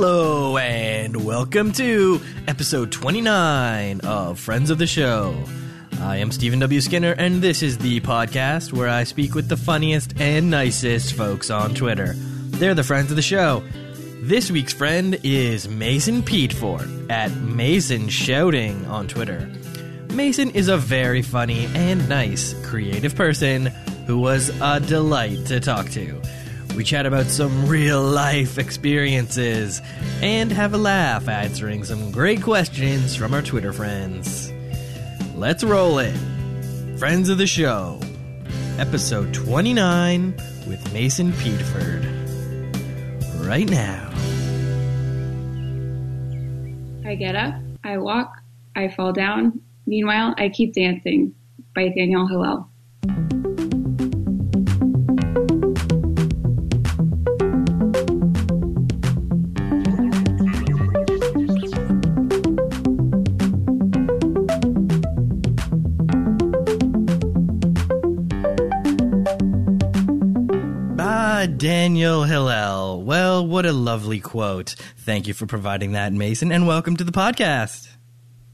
Hello, and welcome to episode 29 of Friends of the Show. I am Steven W. Skinner, and this is the podcast where I speak with the funniest and nicest folks on Twitter. They're the friends of the show. This week's friend is Mason Piedfort at Mason Shouting on Twitter. Mason is a very funny and nice, creative person who was a delight to talk to. We chat about some real life experiences and have a laugh answering some great questions from our Twitter friends. Let's roll it. Friends of the show, episode 29 with Mason Piedfort. Right now. I get up, I walk, I fall down. Meanwhile, I keep dancing by Daniel Hillel. Daniel Hillel. Well, what a lovely quote. Thank you for providing that, Mason, and welcome to the podcast.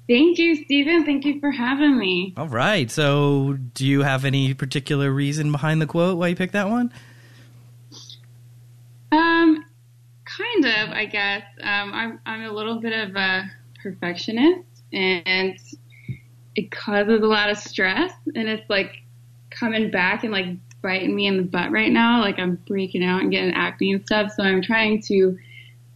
Thank you, Steven. Thank you for having me. All right. So, do you have any particular reason behind the quote why you picked that one? Um, kind of, I guess. Um, I'm I'm a little bit of a perfectionist, and it causes a lot of stress, and it's like coming back and like biting me in the butt right now. Like I'm breaking out and getting acne and stuff. So I'm trying to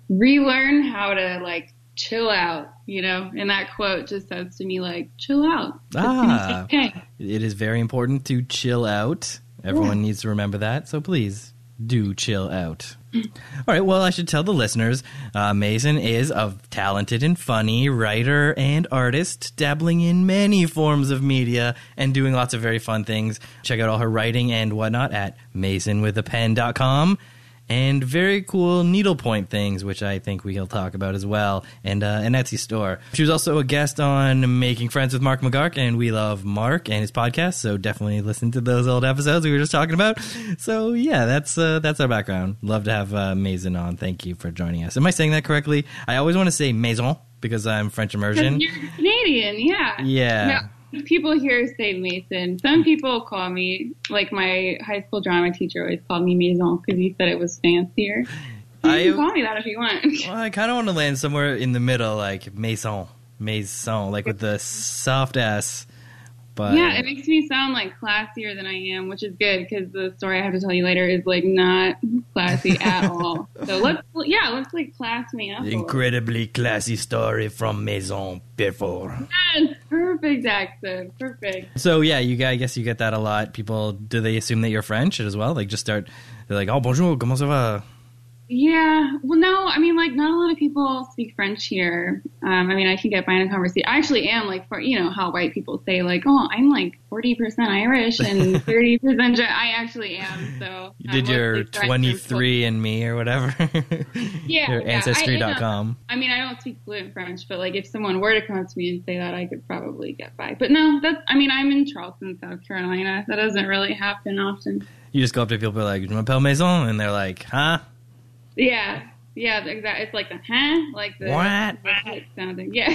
relearn how to like chill out, you know. And that quote just says to me like, chill out. It's Ah. okay. It is very important to chill out. Everyone needs to remember that. So please do chill out. All right. Well, I should tell the listeners uh, Mason is a talented and funny writer and artist, dabbling in many forms of media and doing lots of very fun things. Check out all her writing and whatnot at masonwithapen.com. And very cool needlepoint things, which I think we'll talk about as well, and uh, an Etsy store. She was also a guest on Making Friends with Mark McGark, and we love Mark and his podcast, so definitely listen to those old episodes we were just talking about. So yeah, that's uh, that's our background. Love to have uh, Maison on. Thank you for joining us. Am I saying that correctly? I always want to say Maison because I'm French immersion. You're Canadian, yeah. Yeah. No, people here say Mason. Some people call me, like my high school drama teacher always called me Maison because he said it was fancier. You I- can call me that if you want. Well, I kind of want to land somewhere in the middle, like Maison, Maison, like with the soft S. But yeah, it makes me sound like classier than I am, which is good because the story I have to tell you later is like not classy at all. So let's, yeah, let's like class me up. incredibly classy story from Maison before. Yes, perfect accent, perfect. So yeah, you I guess you get that a lot. People do they assume that you're French as well? Like just start they're like, "Oh, bonjour, comment ça va?" Yeah, well, no, I mean, like, not a lot of people speak French here. Um, I mean, I can get by in a conversation. I actually am, like, for you know how white people say, like, oh, I'm like 40% Irish and 30% Ja- I actually am. So You I'm did your 23 and me or whatever. Yeah, your yeah, I- ancestry.com. I mean, I don't speak fluent French, but like, if someone were to come up to me and say that, I could probably get by. But no, that's. I mean, I'm in Charleston, South Carolina. That doesn't really happen often. You just go up to people like, "Je m'appelle Maison," and they're like, "Huh?" Yeah, yeah, exactly. It's like the huh, like the What? sounding. Yeah.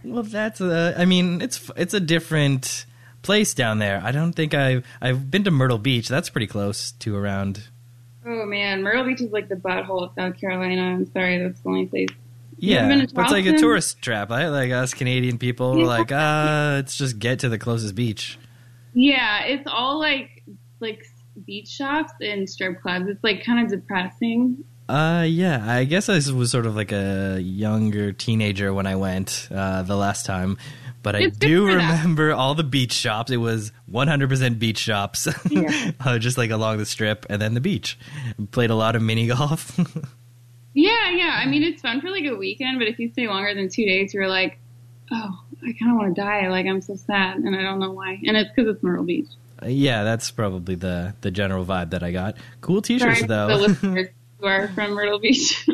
well, that's a. I mean, it's it's a different place down there. I don't think I've I've been to Myrtle Beach. That's pretty close to around. Oh man, Myrtle Beach is like the butthole of South Carolina. I'm sorry, that's the only place. Yeah, ever been to but it's like a tourist trap. I like us Canadian people. We're like, ah, let's just get to the closest beach. Yeah, it's all like like beach shops and strip clubs. It's like kind of depressing. Uh, yeah, I guess I was sort of like a younger teenager when I went uh, the last time, but I It's good do remember all the beach shops. It was 100% beach shops, Yeah. uh, just like along the strip, and then the beach. Played a lot of mini golf. Yeah, yeah. I mean, it's fun for like a weekend, but if you stay longer than two days, you're like, oh, I kind of want to die. Like I'm so sad, and I don't know why. And it's because it's Myrtle Beach. Yeah, that's probably the the general vibe that I got. Cool T-shirts Sorry, though. the listeners who are from Myrtle Beach.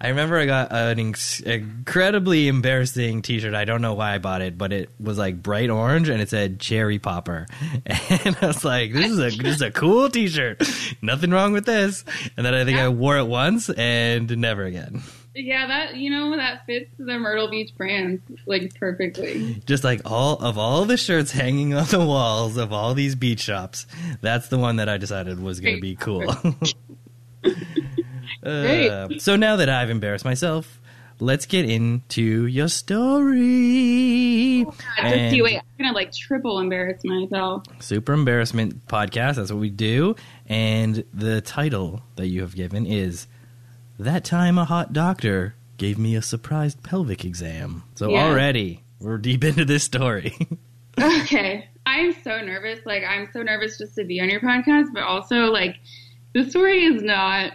I remember I got an inc- incredibly embarrassing T-shirt. I don't know why I bought it, but it was like bright orange and it said "Cherry Popper," and I was like, "This is a this is a cool T-shirt. Nothing wrong with this." And then I think I wore it once and never again. Yeah, that you know that fits the Myrtle Beach brand like perfectly. Just like all of all the shirts hanging on the walls of all these beach shops, that's the one that I decided was going to be cool. Uh, so now that I've embarrassed myself, let's get into your story. Oh, see, wait, I'm gonna like triple embarrass myself. Super embarrassment podcast. That's what we do. And the title that you have given is "That Time a Hot Doctor Gave Me a Surprised Pelvic Exam." So Yeah. already we're deep into this story. Okay, I'm so nervous. Like I'm so nervous just to be on your podcast, but also like the story is not.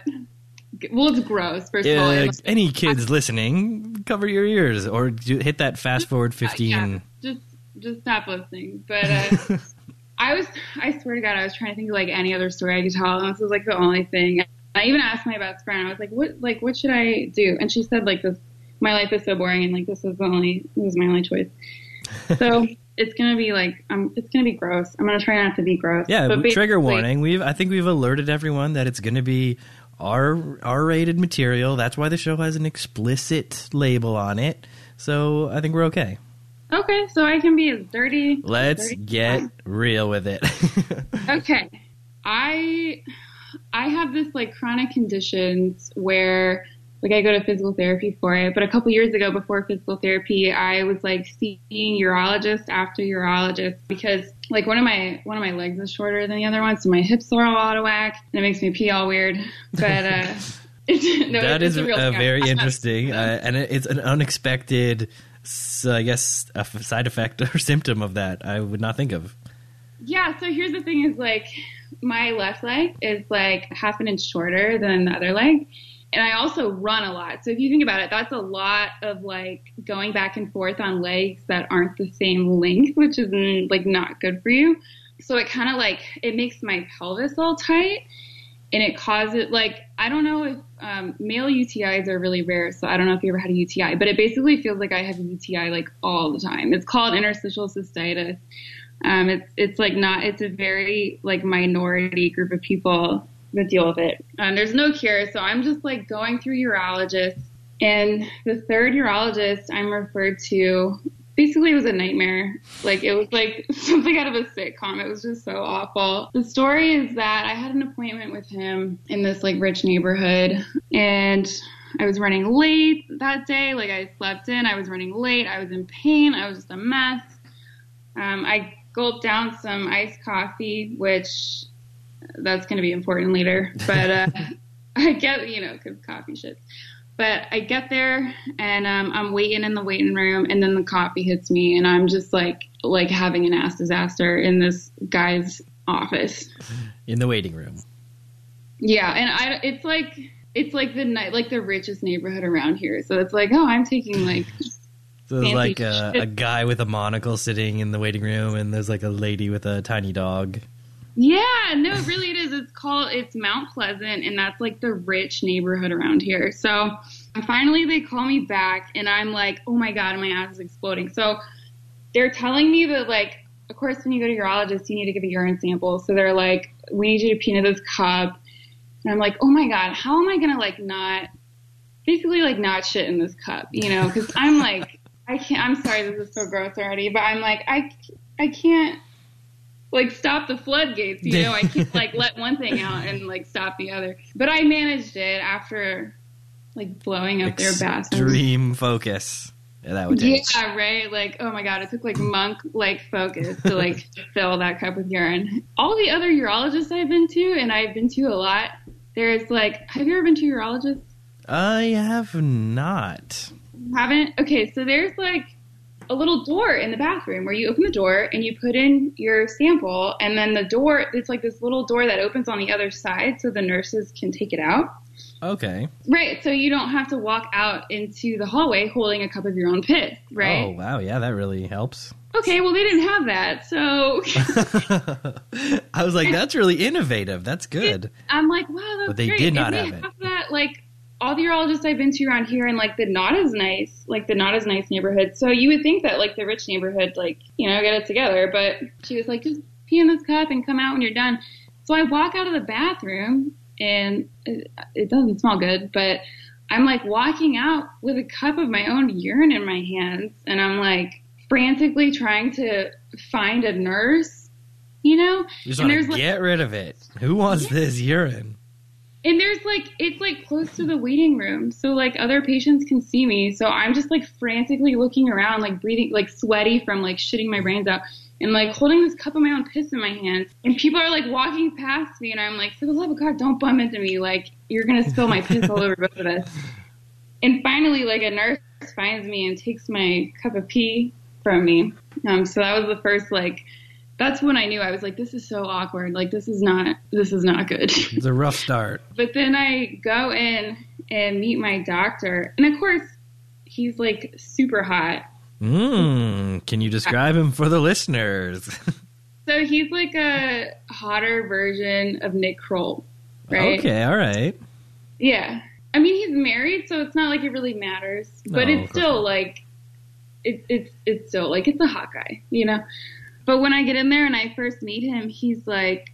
Well, it's gross. First of all, Uh, and, any kids listening, cover your ears or hit that fast forward fifteen. yeah, just just stop listening. But uh, I was, I swear to God, I was trying to think of like any other story I could tell, and this was like the only thing. I even asked my best friend. I was like, "What, like, what should I do?" And she said, "Like this, my life is so boring, and like this is the only, this was my only choice." So it's gonna be like, um, it's gonna be gross. I'm gonna try not to be gross. Yeah, But trigger warning. We've I think we've alerted everyone that it's going to be R R rated material. That's why the show has an explicit label on it. So I think we're okay. Okay, so I can be as dirty. Let's dirty- get real with it. Okay. I I have this like chronic conditions where like I go to physical therapy for it, but a couple years ago before physical therapy, I was like seeing urologist after urologist because like one of my one of my legs is shorter than the other one, so my hips are all out of whack and it makes me pee all weird. But uh no, that is a real uh, very interesting, uh, and it- it's an unexpected, I guess, a f- side effect or symptom of that. I would not think of. Yeah, so here's the thing is like my left leg is like half an inch shorter than the other leg. And I also run a lot. So if you think about it, that's a lot of like going back and forth on legs that aren't the same length, which is like not good for you. So it kind of like it makes my pelvis all tight and it causes like I don't know if um, male UTIs are really rare, so I don't know if you ever had a UTI, but it basically feels like I have a UTI like all the time. It's called interstitial cystitis. Um, it's it's like not it's a very like minority group of people that deal with it. And there's no cure, so I'm just like going through urologists, and the third urologist I'm referred to. Basically, it was a nightmare. Like it was like something out of a sitcom. It was just so awful. The story is that I had an appointment with him in this like rich neighborhood, and I was running late that day. Like I slept in. I was running late. I was in pain. I was just a mess. Um, I gulped down some iced coffee, which that's going to be important later. But uh, I get, you know, because coffee shits. But I get there and um, I'm waiting in the waiting room, and then the coffee hits me, and I'm just like, like having an ass disaster in this guy's office. In the waiting room. Yeah, and I, it's like, it's like the night, like the richest neighborhood around here. So it's like, oh, I'm taking like So Fancy like a, a guy with a monocle sitting in the waiting room, and there's like a lady with a tiny dog. Yeah, no, really it is. It's called it's Mount Pleasant and that's like the rich neighborhood around here. So finally they call me back and I'm like, oh my god, my ass is exploding. So they're telling me that like of course when you go to urologist you need to give a urine sample. So they're like, we need you to pee into this cup. And I'm like, oh my god, how am I gonna like not basically like not shit in this cup, you know? Because I'm like, I can't. I'm sorry, this is so gross already, but I'm like, I I can't like stop the floodgates, you know. I can't like let one thing out and like stop the other. But I managed it after like blowing up their bathroom. Extreme focus. Yeah, that would take. Yeah, right. Like, oh my god, it took like monk like focus to like fill that cup with urine. All the other urologists I've been to, and I've been to a lot. There's like, have you ever been to a urologist? I have not. Haven't? Okay, so there's like a little door in the bathroom where you open the door and you put in your sample, and then the door, it's like this little door that opens on the other side so the nurses can take it out. Okay. Right, so you don't have to walk out into the hallway holding a cup of your own piss, right? Oh wow, yeah, that really helps. Okay, well, they didn't have that, so I was like, that's really innovative. That's good. I'm like, wow, that's But they great. did not they have it. that like all the urologists I've been to around here and like the not as nice, like the not as nice neighborhood. So you would think that like the rich neighborhood, like, you know, get it together. But she was like, just pee in this cup and come out when you're done. So I walk out of the bathroom and it, it doesn't smell good, but I'm like walking out with a cup of my own urine in my hands and I'm like frantically trying to find a nurse, you know? You just and there's get rid of it. Who wants this urine? And there's like it's like close to the waiting room so like other patients can see me. So i'm just like frantically looking around like breathing like sweaty from like shitting my brains out and like holding this cup of my own piss in my hands and people are like walking past me and i'm like for the love of god don't bump into me. Like you're gonna spill my piss all over both of us. And finally like a nurse finds me and takes my cup of pee from me. Um, so that was the first like that's when I knew I was like, this is so awkward. Like, this is not, this is not good. It's a rough start. But then I go in and meet my doctor. And of course, he's like super hot. Mm, can you describe him for the listeners? So he's like a hotter version of Nick Kroll, right? Okay, all right. Yeah. I mean, he's married, so it's not like it really matters. But No, it's still like, it, it's it's still like it's a hot guy, you know. But when I get in there and I first meet him, he's like,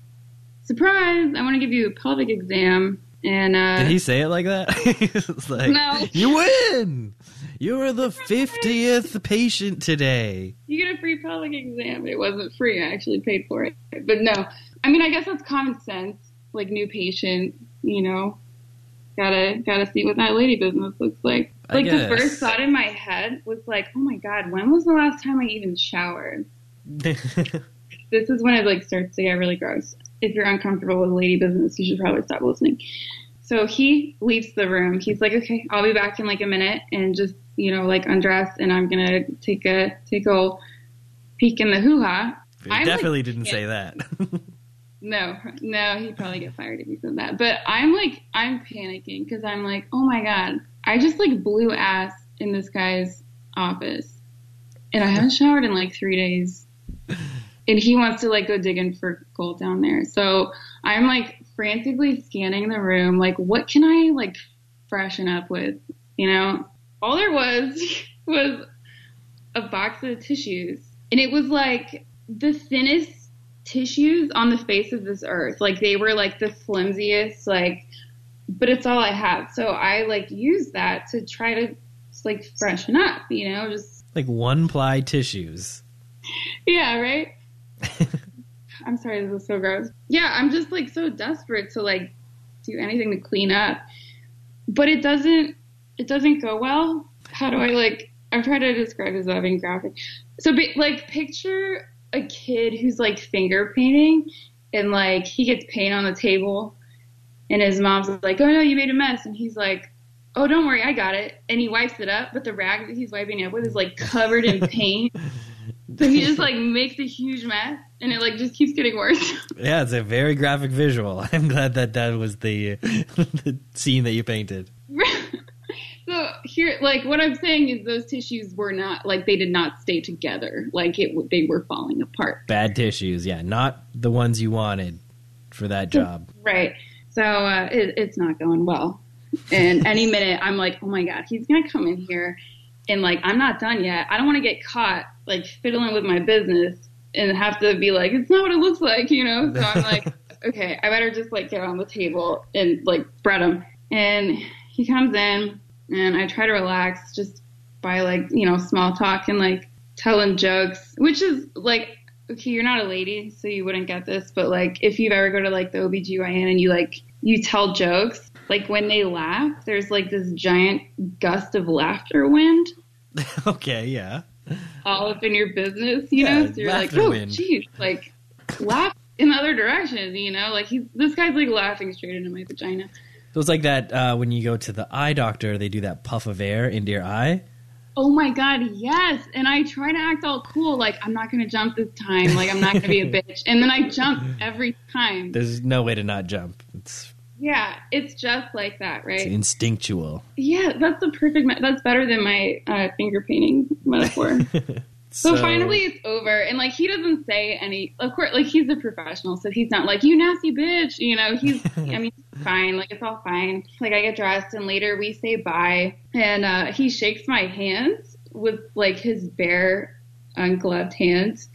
"Surprise! I want to give you a pelvic exam." And uh, Did he say it like that? it's like, No. You win! You are the 50th patient today. you get a free pelvic exam. It wasn't free. I actually paid for it. But no, I mean, I guess that's common sense. Like new patient, you know, gotta gotta see what that lady business looks like. Like the first thought in my head was like, oh my god, when was the last time I even showered? This is when it like starts to get really gross. If you're uncomfortable with lady business, you should probably stop listening. So he leaves the room. He's like, okay, I'll be back in like a minute and just, you know, like undress and I'm gonna take a take a peek in the hoo ha. I'm, like, definitely didn't say that. No, no, he'd probably get fired if he said that. But I'm like, I'm panicking because I'm like, oh my god, I just like blew ass in this guy's office, and I haven't showered in like three days, and he wants to like go digging for gold down there. So I'm like frantically scanning the room, like, what can I like freshen up with? You know, all there was was a box of tissues, and it was like the thinnest tissues on the face of this earth. Like they were like the flimsiest, like, but it's all I have. So I like use that to try to just, like freshen up, you know, just like one ply tissues. yeah, right. I'm sorry, this is so gross. Yeah, I'm just like so desperate to like do anything to clean up, but it doesn't. It doesn't go well. How do I like? I'm trying to describe this being graphic. So, be, like, picture a kid who's like finger painting, and like he gets paint on the table, and his mom's like, "Oh no, you made a mess," and he's like. Oh, don't worry, I got it. And he wipes it up, but the rag that he's wiping it up with is like covered in paint. So he just like makes a huge mess, and it like just keeps getting worse. Yeah, it's a very graphic visual. I'm glad that that was the, the scene that you painted. so here, like what I'm saying is those tissues were not like they did not stay together. Like it, they were falling apart. Bad tissues, yeah, not the ones you wanted for that job. Right. So uh, it, it's not going well. And any minute, I'm like, oh my god, he's gonna come in here, and like I'm not done yet. I don't want to get caught like fiddling with my business and have to be like, it's not what it looks like, you know. So I'm like, okay, I better just like get on the table and like bread him. And he comes in, and I try to relax just by like you know small talk and like telling jokes, which is like okay, you're not a lady, so you wouldn't get this, but like if you've ever go to like the OBGYN and you like you tell jokes, like when they laugh, there's like this giant gust of laughter wind okay, yeah. All up in your business, you Yeah, know? So you're like, oh, jeez, like laugh in other directions, you know? Like he's this guy's like laughing straight into my vagina. So it's like that uh, when you go to the eye doctor, they do that puff of air into your eye. Oh my god, yes. And I try to act all cool, like I'm not gonna jump this time, like I'm not gonna be a bitch. And then I jump every time. There's no way to not jump. It's, Yeah, it's just like that, it's right? instinctual. Yeah, that's the perfect. That's better than my uh, finger painting metaphor. So, finally it's over and like he doesn't say any of course like he's a professional so he's not like you nasty bitch you know he's I mean fine like it's all fine like I get dressed and later we say bye and uh he shakes my hands with like his bare ungloved hands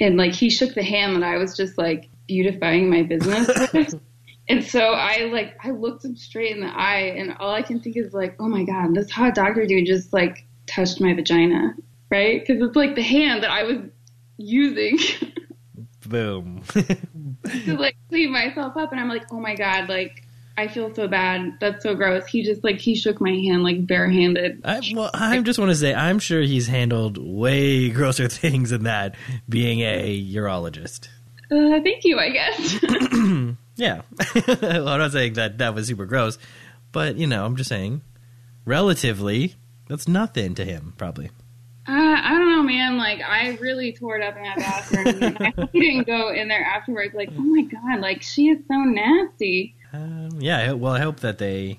and like he shook the hand that I was just like beautifying my business. And so I like I looked him straight in the eye and all I can think is like, "Oh my god, this hot doctor dude just like touched my vagina." right? Because it's like the hand that I was using Boom. to like clean myself up, and I'm like, oh my god, like I feel so bad. That's so gross. He just like he shook my hand like barehanded. I, well, I just want to say, I'm sure he's handled way grosser things than that, being a urologist. Uh, thank you, I guess. Yeah, well, I'm not saying that that was super gross, but you know, I'm just saying, relatively, that's nothing to him, probably. uh, I don't know, man. Like I really tore it up in that bathroom. and I hope he didn't go in there afterwards. Like, oh my god, like she is so nasty. Um, yeah, well, I hope that they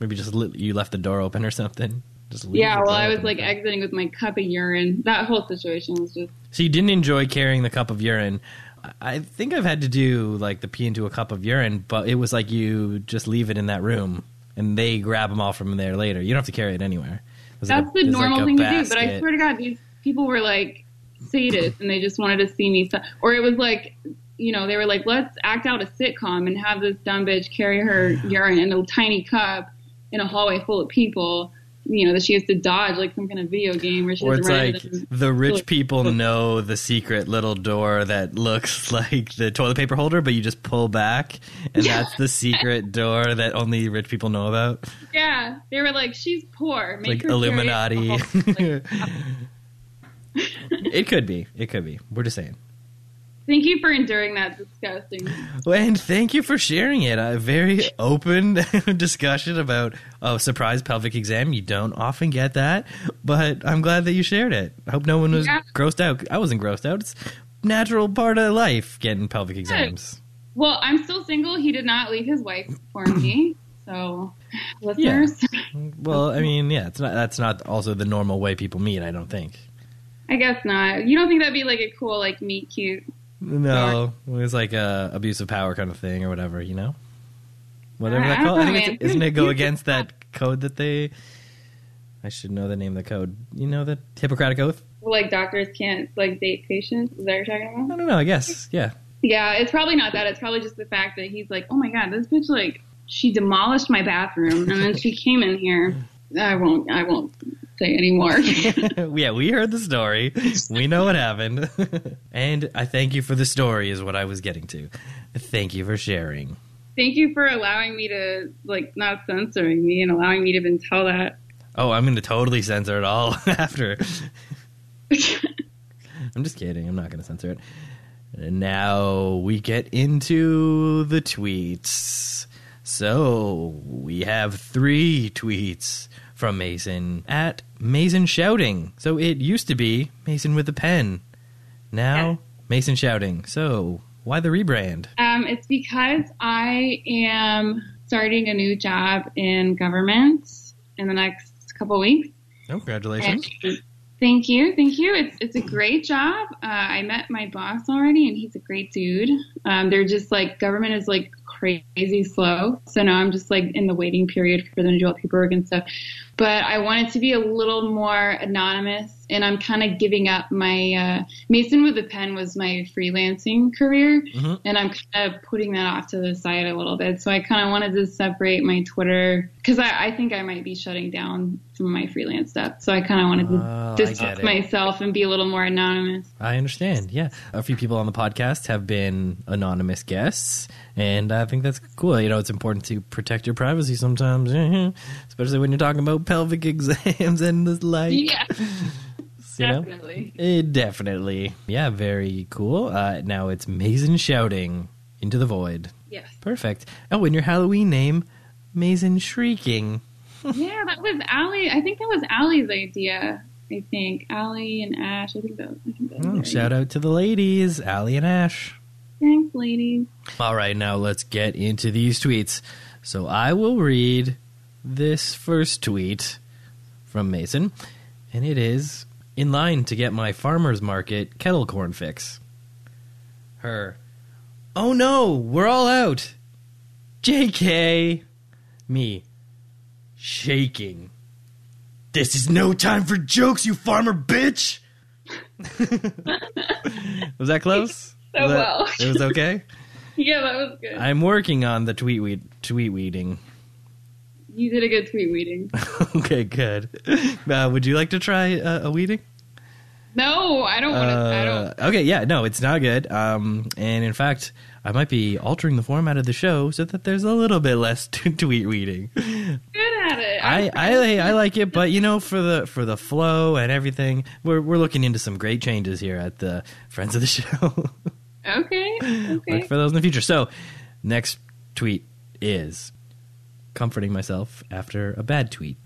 maybe just li- you left the door open or something. Just Yeah, well, I was like exiting with my cup of urine. That whole situation was just So you didn't enjoy carrying the cup of urine. I- think I've had to do like the pee into a cup of urine, but it was like you just leave it in that room and they grab them all from there later. You don't have to carry it anywhere. There's like That's a- the like normal a thing to do. But I swear to God, these people were like sadists and they just wanted to see me. Or it was like, you know, they were like, let's act out a sitcom and have this dumb bitch carry her urine in a tiny cup in a hallway full of people. You know that she has to dodge like some kind of video game where she Or it's like the rich people know the secret little door that looks like the toilet paper holder, but you just pull back, and Yeah. that's the secret door that only rich people know about. yeah, they were like, she's poor, make like her Illuminati. Like, it could be. It could be. We're just saying. Thank you for enduring that disgusting. Well, and thank you for sharing it. A very open discussion about a surprise pelvic exam. You don't often get that, but I'm glad that you shared it. I hope no one was Yeah. grossed out. I wasn't grossed out. It's natural part of life getting pelvic exams. Well, I'm still single. He did not leave his wife for me. So, listeners, Well, I mean, yeah, it's not. That's not also the normal way people meet. I don't think. I guess not. You don't think that'd be like a cool, like, meet cute? No, it was like a abuse of power kind of thing or whatever. You know, whatever that called. I think it's, isn't it go against that code that they? I should know the name of the code. You know the Hippocratic Oath. Like, doctors can't, like, date patients? Is that what you're talking I about? don't know. I guess. Yeah. Yeah, it's probably not that. It's probably just the fact that he's like, oh my god, this bitch, like, she demolished my bathroom and then she came in here. I won't, I won't say anymore. yeah, we heard the story. We know what happened. and I thank you for the story, is what I was getting to. Thank you for sharing. Thank you for allowing me to, like, not censoring me and allowing me to even tell that. Oh, I'm going to totally censor it all after. I'm just kidding. I'm not going to censor it. And now we get into the tweets. So we have three tweets from Mason at Mason shouting. So it used to be Mason with a pen. Now Yeah. Mason shouting. So why the rebrand? Um, it's because I am starting a new job in government in the next couple weeks. Oh, congratulations. And thank you, thank you. It's it's a great job. Uh, I met my boss already, and he's a great dude. Um, they're just like government is like crazy slow, so now I'm just like in the waiting period for them to do all the paperwork and stuff. But I wanted to be a little more anonymous, and I'm kind of giving up my uh, Mason with a pen was my freelancing career, Mhm. and I'm kind of putting that off to the side a little bit. So I kind of wanted to separate my Twitter because I, I think I might be shutting down some of my freelance stuff. So I kind of wanted to Oh, distance myself and be a little more anonymous. I understand. Yeah, a few people on the podcast have been anonymous guests, and I think that's cool. You know, it's important to protect your privacy sometimes, especially when you're talking about pelvic exams and the like. Yeah, you know, definitely. Eh, definitely. Yeah, very cool. Uh, now it's Mason shouting into the void. Yes. Perfect. Oh, and your Halloween name, Mason shrieking. Yeah, that was Allie. I think that was Allie's idea. I think Allie and Ash. I think that. I think that Oh, shout out to the ladies, Allie and Ash. Thanks, ladies. All right, now let's get into these tweets. So I will read this first tweet from Mason, and it is in line to get my farmer's market kettle corn fix. Her, oh no, we're all out. JK. Me, shaking. This is no time for jokes, you farmer bitch! was that close? So Was that- well. It was okay? Yeah, that was good. I'm working on the tweet weed, tweet weeding. You did a good tweet weeding. okay, good. Uh, would you like to try uh, a weeding? No, I don't want to. I don't. Uh, okay, yeah, no, it's not good. Um, and in fact, I might be altering the format of the show so that there's a little bit less t- tweet weeding. Good at it. I, I I like it, but you know, for the for the flow and everything, we're we're looking into some great changes here at the Friends of the Show. Okay. Look Okay. for those in the future. So, next tweet is comforting myself after a bad tweet.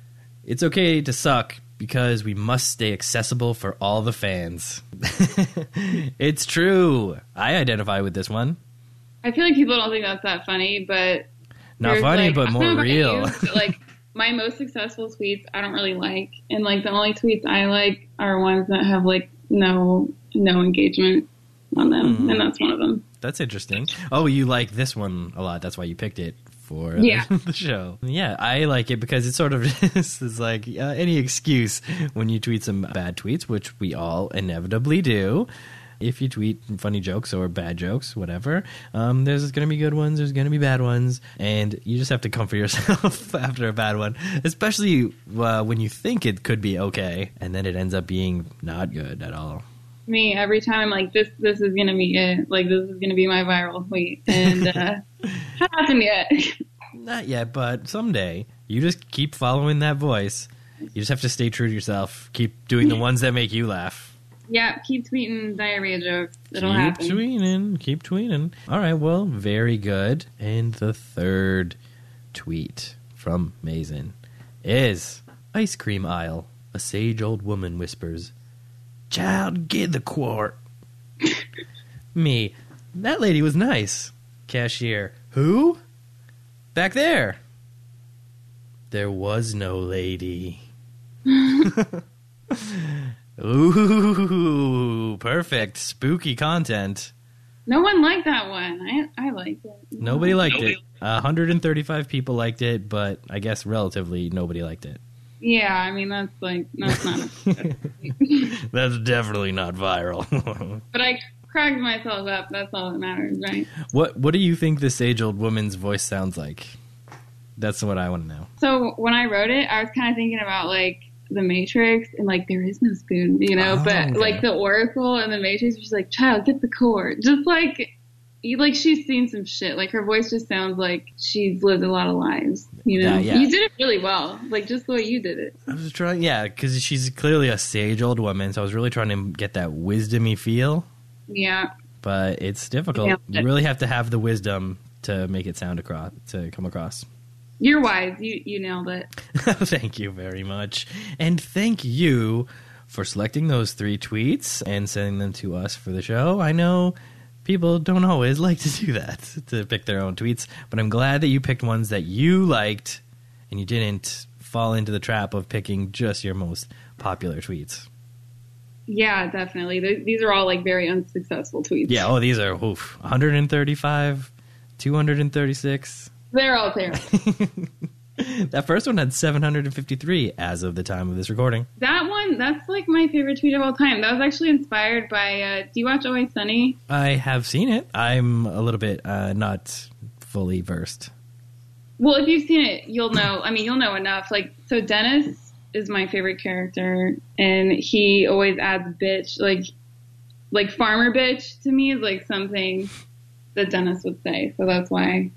It's okay to suck because we must stay accessible for all the fans. it's true. I identify with this one. I feel like people don't think that's that funny, but Not funny, like- but I don't know more real. you, but, like my most successful tweets, I don't really like, and like the only tweets I like are ones that have like no no engagement on them, Hmm. and that's one of them. That's interesting. Oh, you like this one a lot. That's why you picked it for Yeah. the show. Yeah, I like it because it sort of is, is like uh, any excuse when you tweet some bad tweets, which we all inevitably do. If you tweet funny jokes or bad jokes, whatever, um, there's going to be good ones, there's going to be bad ones, and you just have to comfort yourself after a bad one, especially uh, when you think it could be okay, and then it ends up being not good at all. Me every time I'm like this this is gonna be it, like this is gonna be my viral tweet, and uh, hasn't happened yet. Not yet, but someday. You just keep following that voice. You just have to stay true to yourself. Keep doing the ones that make you laugh. yeah, keep tweeting diarrhea jokes. It'll keep happen. Keep tweeting. Keep tweeting. All right, well, very good. And the third tweet from Mason is Ice cream aisle. A sage old woman whispers, Child, get the quart. Me. That lady was nice. Cashier. Who? Back there. There was no lady. Ooh, perfect. Spooky content. No one liked that one. I I liked it. Nobody liked it. 135 people liked it, but I guess relatively nobody liked it. Yeah, I mean that's like that's not. That's definitely not viral. but I cracked myself up. That's all that matters, right? what What do you think this age old woman's voice sounds like? That's what I want to know. So when I wrote it, I was kind of thinking about like the Matrix and like there is no spoon, you know. Oh, but okay. like the Oracle and the Matrix, she's like, "Child, get the cord." Just like. Like she's seen some shit. Like her voice just sounds like she's lived a lot of lives. You know, Yeah, yeah. you did it really well. Like just the way you did it. I was trying, yeah, because she's clearly a sage old woman, so I was really trying to get that wisdomy feel, Yeah, but it's difficult. Yeah. You really have to have the wisdom to make it sound across, to come across. you're wise. You you nailed it. thank you very much. And thank you for selecting those three tweets and sending them to us for the show. I know people don't always like to do that, to pick their own tweets, but I'm glad that you picked ones that you liked and you didn't fall into the trap of picking just your most popular tweets. Yeah, definitely. These are all like very unsuccessful tweets. Yeah, oh, these are oof, 135, 236. they're all terrible. that first one had 753 as of the time of this recording. that one, that's like my favorite tweet of all time. That was actually inspired by. Uh, do you watch Always Sunny? I have seen it. I'm a little bit uh, not fully versed. Well, if you've seen it, you'll know. I mean, you'll know enough. Like, so Dennis is my favorite character, and he always adds bitch. Like, like farmer bitch to me is like something that Dennis would say. So that's why.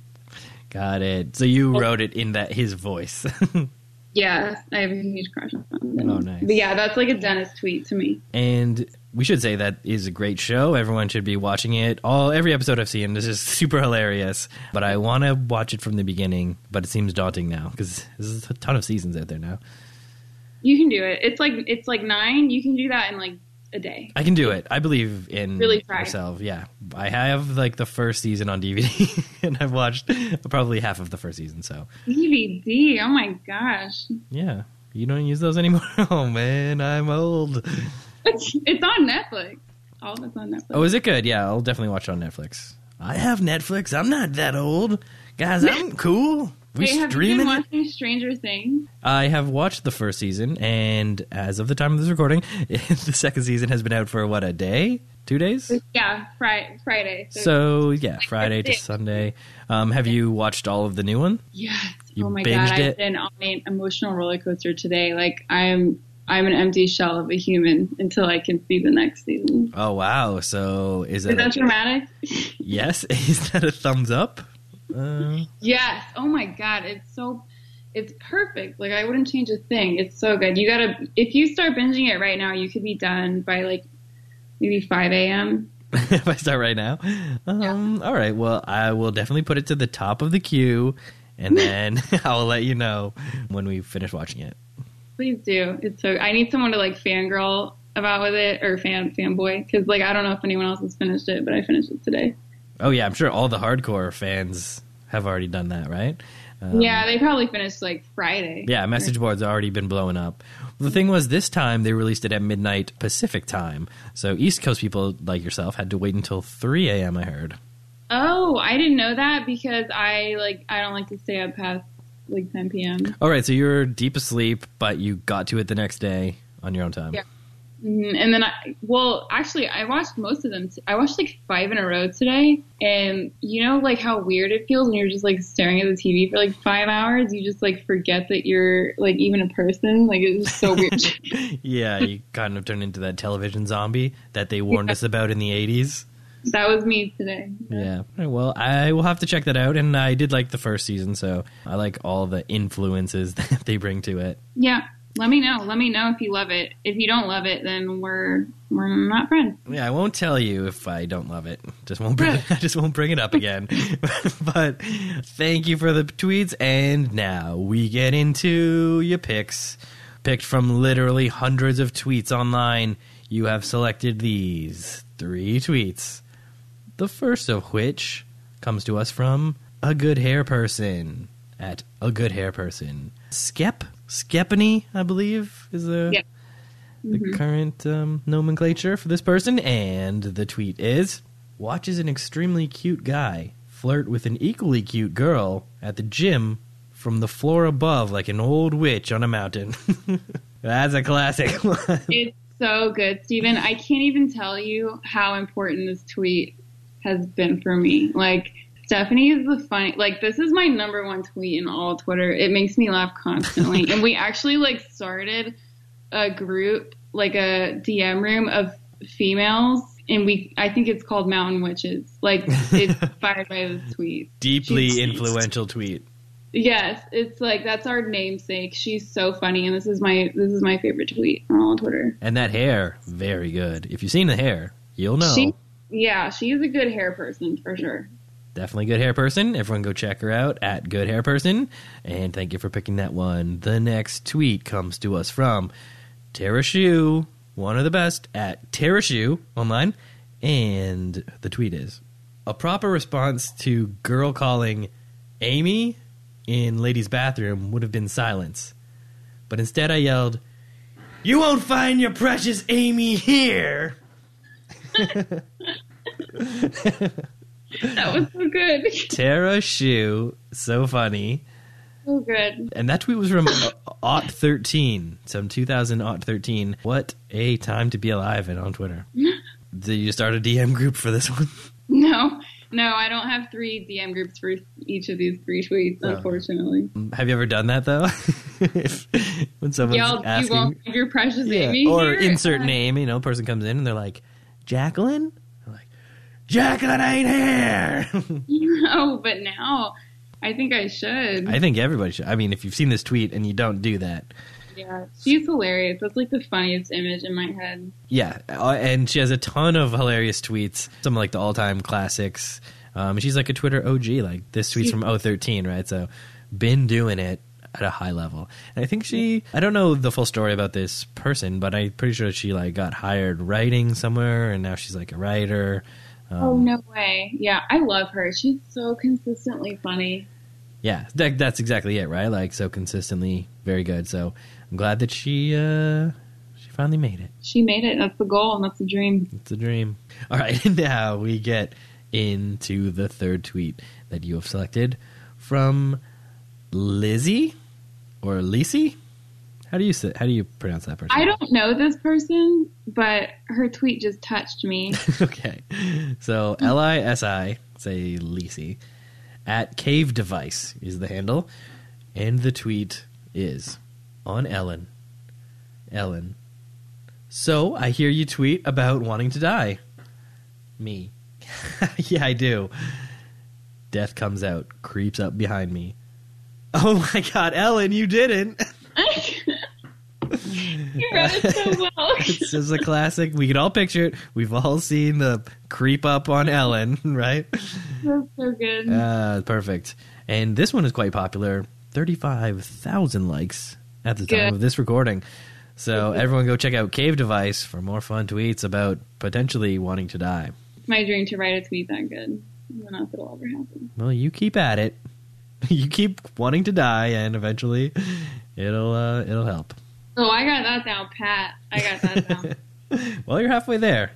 Got it. So you oh. wrote it in that his voice. Yeah, I have a huge crush on him. Oh, nice. But yeah, that's like a Dennis tweet to me. and we should say that is a great show. Everyone should be watching it. All every episode I've seen this is super hilarious. But I want to watch it from the beginning. But it seems daunting now because there's a ton of seasons out there now. You can do it. It's like it's like nine. You can do that in like a day. I can do it. I believe in Really try. myself. Yeah, I have like the first season on DVD, and I've watched probably half of the first season. So DVD. Oh my gosh. yeah, You don't use those anymore? Oh man, I'm old. It's, it's on Netflix. All of it's on Netflix. Oh, is it good? Yeah, I'll definitely watch it on Netflix. I have Netflix. I'm not that old. Guys, I'm cool. We Hey, have you streaming been watching Stranger Things? I have watched the first season, and as of the time of this recording, the second season has been out for what a day, two days. Yeah, Friday. Friday. So yeah, Like Friday to. Sunday. Um, have you watched all of the new one? Yes. You oh my god, it? I've been on an emotional roller coaster today. Like I'm, I'm an empty shell of a human until I can see the next season. Oh wow! So is Is that, that dramatic? yes? Is that a thumbs up? Uh, yes. Oh my god, it's so, it's perfect. Like I wouldn't change a thing. It's so good. You gotta, if you start binging it right now, you could be done by like maybe 5 a.m. if I start right now, um, all right. Well, I will definitely put it to the top of the queue, and then I'll let you know when we finish watching it. Please do. It's so. I need someone to like fangirl about with it or fan fanboy because like I don't know if anyone else has finished it, but I finished it today. Oh yeah, I'm sure all the hardcore fans have already done that, right? Um, yeah, they probably finished like Friday. Yeah, message boards already been blowing up. The thing was, this time they released it at midnight Pacific time, so East Coast people like yourself had to wait until 3 a.m. I heard. Oh, I didn't know that because I like I don't like to stay up past like 10 p.m. All right, so you were deep asleep, but you got to it the next day on your own time. Yeah. Mhm, And then I well, actually, I watched most of them. t- I watched like five in a row today, and you know like how weird it feels when you're just like staring at the TV for like five hours. You just like forget that you're like even a person. Like it's just so weird. yeah, you kind of turn into that television zombie that they warned us about in the 80s. that was me today. Yeah. Right, Well, I will have to check that out, and I did like the first season, so I like all the influences that they bring to it. Yeah. Let me know. Let me know if you love it. If you don't love it, then we're we're not friends. Yeah, I won't tell you if I don't love it. Just won't bring. I just won't bring it up again. but thank you for the tweets, and now we get into your picks. Picked from literally hundreds of tweets online, you have selected these three tweets. The first of which comes to us from a good hair person at a good hair person. Skep Skepany, I believe, is the Yeah. the Mhm. current um, nomenclature for this person. And the tweet is watches an extremely cute guy flirt with an equally cute girl at the gym from the floor above like an old witch on a mountain. That's a classic one. It's so good, Steven. I can't even tell you how important this tweet has been for me. Like, Stephanie is the funny, like, this is my number one tweet in all Twitter. It makes me laugh constantly. and we actually, like, started a group, like a DM room of females. And we, I think it's called Mountain Witches. Like, it's inspired by this tweet. Deeply She's- influential tweet. Yes, it's like that's our namesake. She's so funny, and this is my this is my favorite tweet on all Twitter. And that hair, very good. If you've seen the hair, you'll know. She, yeah, she is a good hair person for sure. Definitely good hair person. Everyone go check her out at good hair person. And thank you for picking that one. The next tweet comes to us from Tara Shu, one of the best at Tara Shu online. And the tweet is a proper response to girl calling Amy in ladies' bathroom would have been silence. But instead I yelled, You won't find your precious Amy here. That was so good, Tara Shu, so funny. so good. And that tweet was from Ot thirteen, some two thousand Ot thirteen. What a time to be alive and on Twitter. Did you start a DM group for this one? No, no, I don't have three DM groups for each of these three tweets, Oh. unfortunately. Have you ever done that though? if, when someone's Y'all, you won't your precious yeah, Amy or here? insert name, you know, person comes in and they're like, Jacqueline. Jacqueline ain't here. No, but now I think I should. I think everybody should. I mean, if you've seen this tweet and you don't do that, yeah, she's hilarious. That's like the funniest image in my head. Yeah, uh, and she has a ton of hilarious tweets. Some of like the all-time classics. Um, she's like a Twitter OG. Like this tweet's from 013, right? So been doing it at a high level. And I think she. I don't know the full story about this person, but I'm pretty sure she like got hired writing somewhere, and now she's like a writer. Um, oh no way! Yeah, I love her. She's so consistently funny. Yeah, that, that's exactly it, right? Like so consistently, very good. So I'm glad that she uh, she finally made it. She made it. That's the goal, and that's the dream. It's a dream. All right, now we get into the third tweet that you have selected from Lizzie or Lisi. How do you say, how do you pronounce that person? I don't know this person, but her tweet just touched me. okay, so L I S I say Lisi at Cave Device is the handle, and the tweet is on Ellen. Ellen. So I hear you tweet about wanting to die. Me. yeah, I do. Death comes out, creeps up behind me. Oh my god, Ellen, you didn't. you read it so well. this is a classic. We can all picture it. We've all seen the creep up on Ellen, right? That's so good. Uh, perfect. And this one is quite popular. 35,000 likes at the time of this recording. So everyone go check out Cave Device for more fun tweets about potentially wanting to die. My dream to write a tweet that good. I don't know if it'll ever happen. Well, you keep at it. You keep wanting to die, and eventually, it'll uh, it'll help. Oh, I got that down, Pat. I got that down. Well, you're halfway there.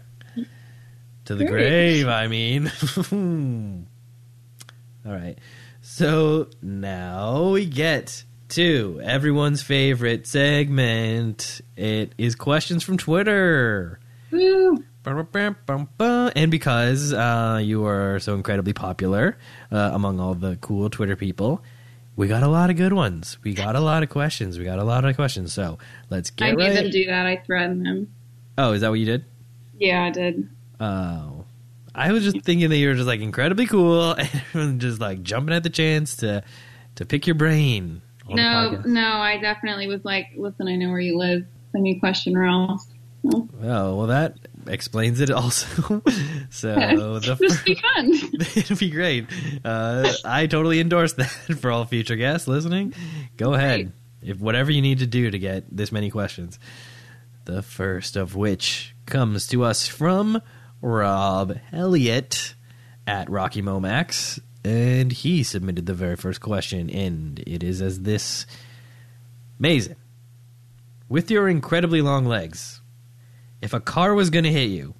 To the Great. grave, I mean. All right. So now we get to everyone's favorite segment. It is questions from Twitter. Woo! And because uh, you are so incredibly popular uh, among all the cool Twitter people, we got a lot of good ones. We got a lot of questions. We got a lot of questions. So let's get I made them right. do that. I threatened them. Oh, is that what you did? Yeah, I did. Oh, I was just thinking that you were just like incredibly cool and just like jumping at the chance to to pick your brain. No, no, I definitely was like, listen, I know where you live. Send me a question or else. Oh, well, that explains it also. so the This be fun. It'd be great. Uh, I totally endorse that for all future guests listening. Go ahead. If whatever you need to do to get this many questions. The first of which comes to us from Rob Elliott at Rocky Momax, and he submitted the very first question, and it is as this: Maison, with your incredibly long legs, if a car was going to hit you,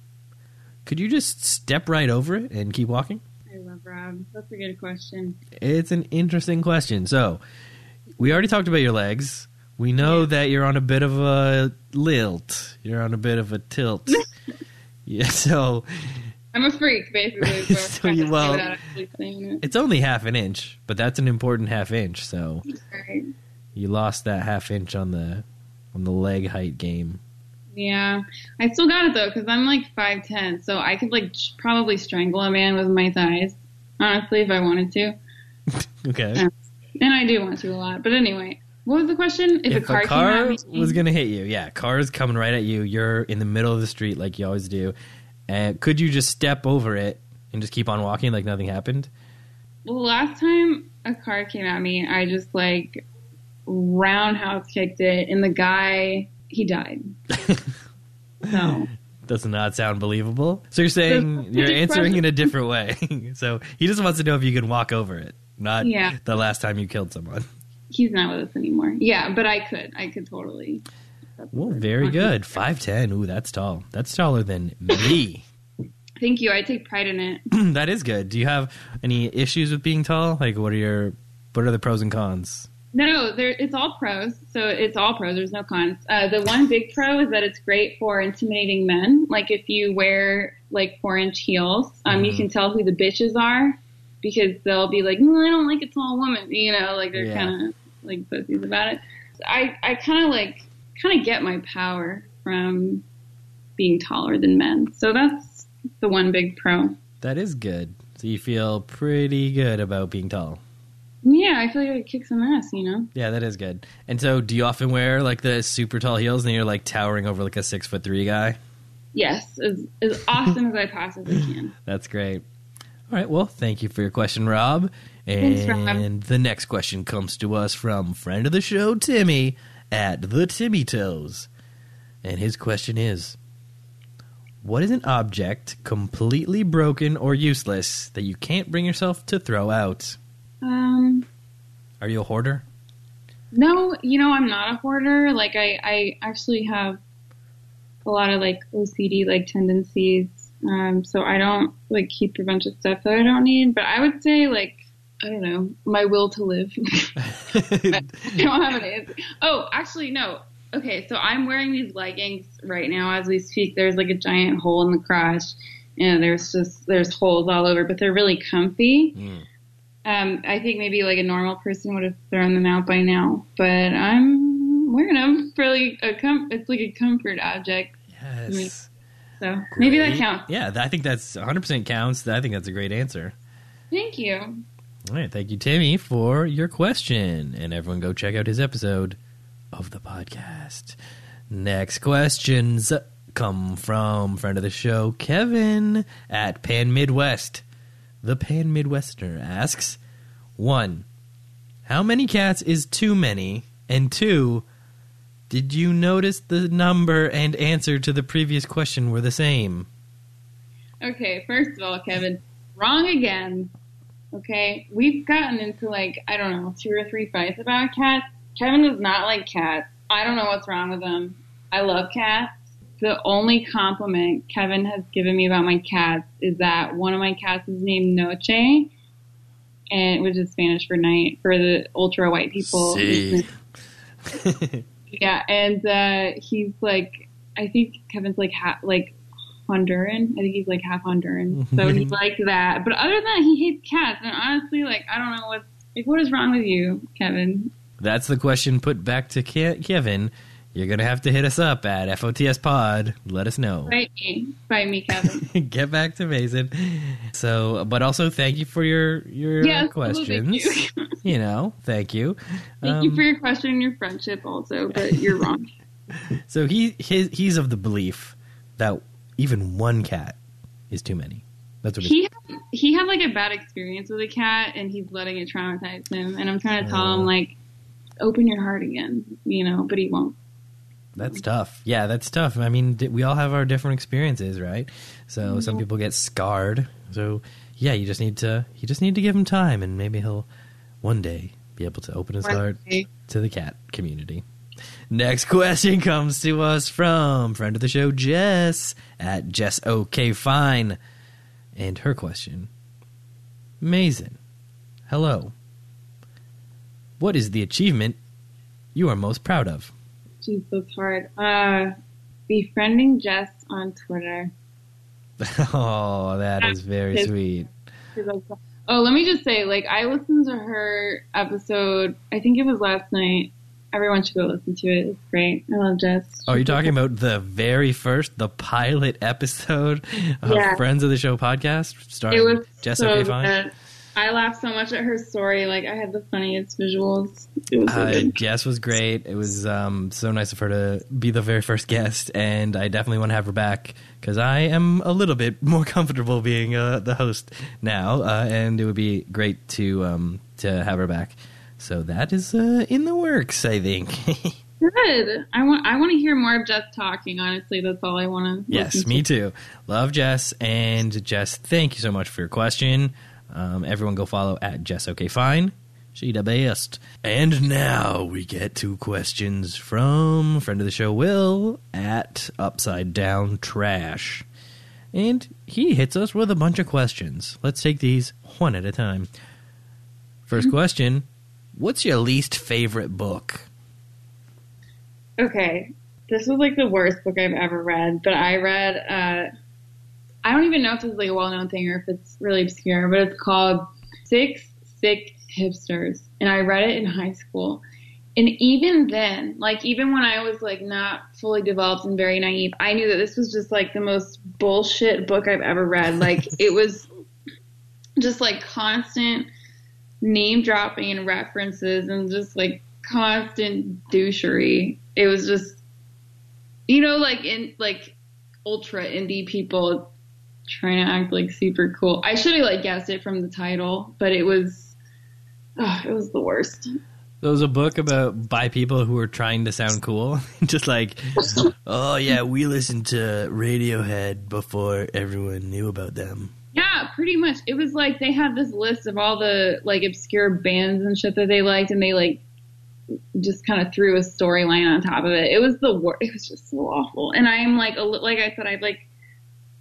could you just step right over it and keep walking? I love Rob. That's a good question. It's an interesting question. So, we already talked about your legs. We know Yeah. that you're on a bit of a lilt. You're on a bit of a tilt. yeah, so I'm a freak, basically. So you- trying to say well- without actually saying it. it's only half an inch, but that's an important half inch. So Right. you lost that half inch on the on the leg height game. Yeah, I still got it though because I'm like five ten, so I could like probably strangle a man with my thighs. Honestly, if I wanted to, Okay. Yeah. and I do want to a lot. But anyway, what was the question? If, if a car, a car came at me, was going to hit you, yeah, car's coming right at you. You're in the middle of the street like you always do. And could you just step over it and just keep on walking like nothing happened? Well, the last time a car came at me, I just like roundhouse kicked it, and the guy he died. So Does not sound believable. So you're saying Does- you're does it answering present- in a different way. so he just wants to know if you can walk over it, not Yeah. the last time you killed someone. he's not with us anymore. Yeah, but I could, I could totally. Well, very good. Five ten. Ooh, that's tall. That's taller than me. Thank you. I take pride in it. that is good. Do you have any issues with being tall? Like, what are your what are the pros and cons? No, there, it's all pros. So it's all pros. There's no cons. Uh, the one big pro is that it's great for intimidating men. Like if you wear like four inch heels, um, you Mhm. can tell who the bitches are because they'll be like, "Mm, I don't like a tall woman. You know, like they're Yeah. kind of like pussies about it. I, I kind of like, kind of get my power from being taller than men. So that's the one big pro. That is good. So you feel pretty good about being tall. Yeah, I feel like I could kick some ass, you know? Yeah, that is good. And so, do you often wear like the super tall heels, and you're like towering over like a six foot three guy? Yes, as, as awesome as I possibly can. That's great. All right. Well, thank you for your question, Rob. Thanks, Rob. And the next question comes to us from friend of the show, Timmy, at the Timmy Toes. And his question is What is an object completely broken or useless that you can't bring yourself to throw out? Um, Are you a hoarder? No, you know, I'm not a hoarder. Like, I, I actually have a lot of like OCD like tendencies. Um, so I don't like keep a bunch of stuff that I don't need. But I would say like I don't know my will to live. I don't have an answer. Oh, actually no. Okay, so I'm wearing these leggings right now as we speak. There's like a giant hole in the crotch, and there's just there's holes all over, but they're really comfy. Mm. Um, I think maybe like a normal person would have thrown them out by now, but I'm wearing them for like a com- it's like a comfort object. Yes. So maybe that counts. Yeah, I think that's 100% counts. I think that's a great answer. Thank you. All right, thank you, Timmy, for your question. And everyone go check out his episode of the podcast. Next questions come from friend of the show, Kevin at Pan Midwest. The Pan Midwesterner asks one, how many cats is too many? And two, did you notice the number and answer to the previous question were the same? Okay, first of all, Kevin, wrong again. Okay, we've gotten into like I don't know two or three fights about cats. Kevin does not like cats. I don't know what's wrong with him. I love cats. The only compliment Kevin has given me about my cats is that one of my cats is named Noche, and which is Spanish for night for the ultra white people. See. Yeah, and uh, he's like, I think Kevin's like half like Honduran. I think he's like half Honduran, so he liked that. But other than that, he hates cats. And honestly, like, I don't know what like what is wrong with you, Kevin? That's the question put back to Ke- Kevin. You're gonna have to hit us up at FOTS Pod. Let us know. Fight me, fight me, Kevin. Get back to Maison. So, but also thank you for your your yes, questions. Thank you. You know, thank you. thank you Um, for your question and your friendship, also. But you're wrong. So he his, he's of the belief that even one cat is too many. That's what he, he had, he had like a bad experience with a cat, and he's letting it traumatize him. And I'm trying to tell Oh. him like, open your heart again, you know, but he won't. That's tough. Yeah, that's tough. I mean, we all have our different experiences, right? So some Mhm. people get scarred. So yeah, you just need to you just need to give him time, and maybe he'll one day be able to open his heart to the cat community. Next question comes to us from friend of the show Jess at Jess OK Fine, and her question: Maison, hello. What is the achievement you are most proud of? Jeez, that's hard. Uh, befriending Jess on Twitter. oh, that is very sweet. Oh, let me just say, like, I listened to her episode. I think it was last night. Everyone should go listen to it. It's great. I love Jess. Oh, you're talking about the very first, the pilot episode of Yeah. Friends of the Show podcast, starring It was Jess so Fine. Good. I laughed so much at her story. Like, I had the funniest visuals. It was so Uh, good. Jess was great. It was um, so nice of her to be the very first guest, and I definitely want to have her back because I am a little bit more comfortable being uh, the host now, uh, and it would be great to um, to have her back. So that is uh, in the works, I think. Good. I want. I want to hear more of Jess talking. Honestly, that's all I want to. yes, me too. Love Jess, and Jess, thank you so much for your question. Um, everyone, go follow at Jess. Okay, fine. She the best. And now we get to questions from friend of the show, Will, at Upside Down Trash. And he hits us with a bunch of questions. Let's take these one at a time. First question What's your least favorite book? Okay, this was like the worst book I've ever read, but I read. uh I don't even know if this is like a well-known thing or if it's really obscure, but it's called Six Sick Hipsters, and I read it in high school. And even then, like even when I was like not fully developed and very naive, I knew that this was just like the most bullshit book I've ever read. Like it was just like constant name dropping and references and just like constant douchery. It was just, you know, like in like ultra indie people trying to act like super cool. I should have like guessed it from the title, but it was, oh, it was the worst. There was a book about by people who were trying to sound cool. Just like, oh yeah, we listened to Radiohead before everyone knew about them. Yeah, pretty much. It was like they had this list of all the like obscure bands and shit that they liked, and they like just kind of threw a storyline on top of it. It was the worst. It was just so awful. And I'm like, a li- like I said, I like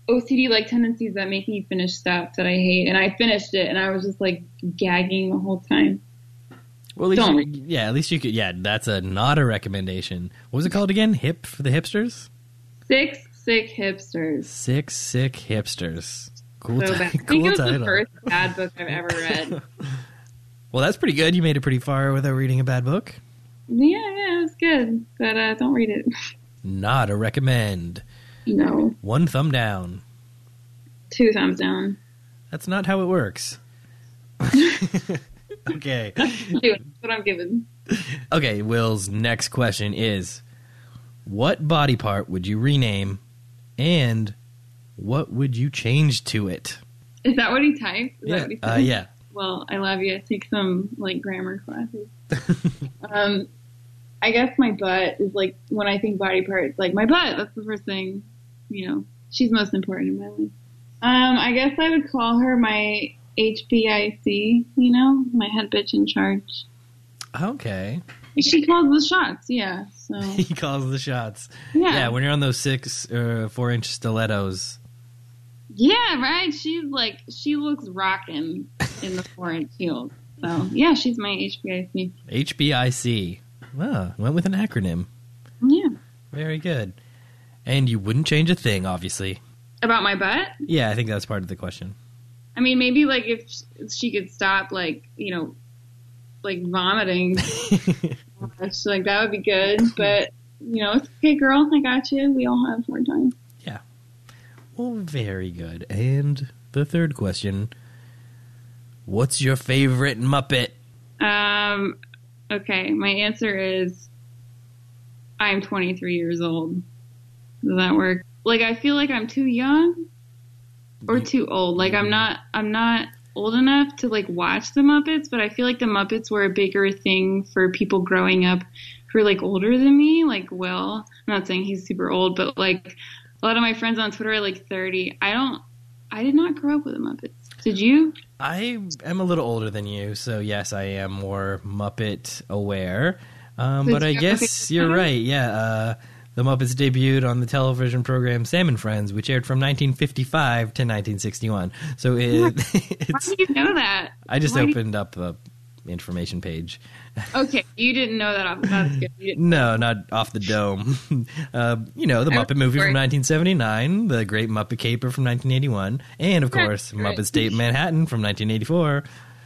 OCD like tendencies that make me finish stuff that I hate, and I finished it, and I was just like gagging the whole time. Well, at least Don't. you, yeah, at least you could. Yeah, that's a not a recommendation. What was it called again? Hip for the hipsters. Six sick hipsters. Six sick hipsters. Cool, So ti- bad. I think cool it was title. the first bad book I've ever read. Well, that's pretty good. You made it pretty far without reading a bad book. yeah, yeah, it was good, but uh, don't read it. Not a recommend. No, One thumb down. two thumbs down. That's not how it works. okay. That's what I'm giving. Okay, Will's next question is What body part would you rename and what would you change to it? Is that what he typed? Is that Yeah. what he Uh, yeah. Well, I love you. I Take some like grammar classes. um, I guess my butt is like when I think body parts, like my butt. That's the first thing. You know, she's most important in my life. Um, I guess I would call her my HBIC. You know, my head bitch in charge. Okay. She calls the shots. Yeah. So He calls the shots. yeah. Yeah, when you're on those six or four inch stilettos. Yeah, right. She's like she looks rocking in the four inch heels. So yeah, she's my HBIC. HBIC. Wow, went with an acronym. Yeah. Very good. And you wouldn't change a thing, obviously. About my butt? Yeah, I think that's part of the question. I mean, maybe like if she could stop, like you know, like vomiting, like that would be good. But you know, it's okay, girl. I got you. We all have more time. Yeah. well, very good. And the third question What's your favorite Muppet? Um. Okay, my answer is I'm 23 years old. Does that work? Like, I feel like I'm too young or too old. Like, I'm not. I'm not old enough to like watch the Muppets, but I feel like the Muppets were a bigger thing for people growing up who are like older than me. Like, Will. I'm not saying he's super old, but like a lot of my friends on Twitter are like 30. I don't. I did not grow up with the Muppets. Did you? I am a little older than you, so yes, I am more Muppet aware. Um, but I guess you're right. Yeah, uh, the Muppets debuted on the television program Sam and Friends, which aired from 1955 to 1961. So it, it's. do you know that? I just Why do you- opened up the information page. Okay, you didn't know that. Off. That's good. No, not off the dome. uh, you know, the I Muppet movie from 1979, the Great Muppet Caper from 1981, and of course. Muppets Take Manhattan from 1984.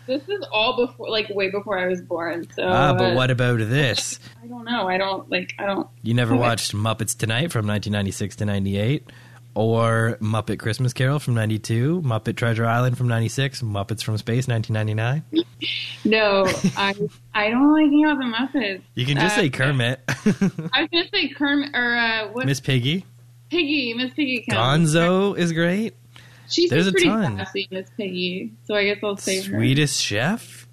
This is all before, like, way before I was born. So, Ah, but uh, what about this? I don't know. I don't like. I don't. You never watched Muppets Tonight from 1996 to 98, or Muppet Christmas Carol from 92, Muppet Treasure Island from 96, Muppets from Space 1999. No, I. I don't like anything about the Muppets. You can just Uh, say Kermit, I was gonna say Kermit or uh, what? Miss Piggy, Piggy. Miss Piggy. counts. Gonzo is great, She's There's a pretty ton. sassy, Miss Piggy. So I guess I'll say her. Chef,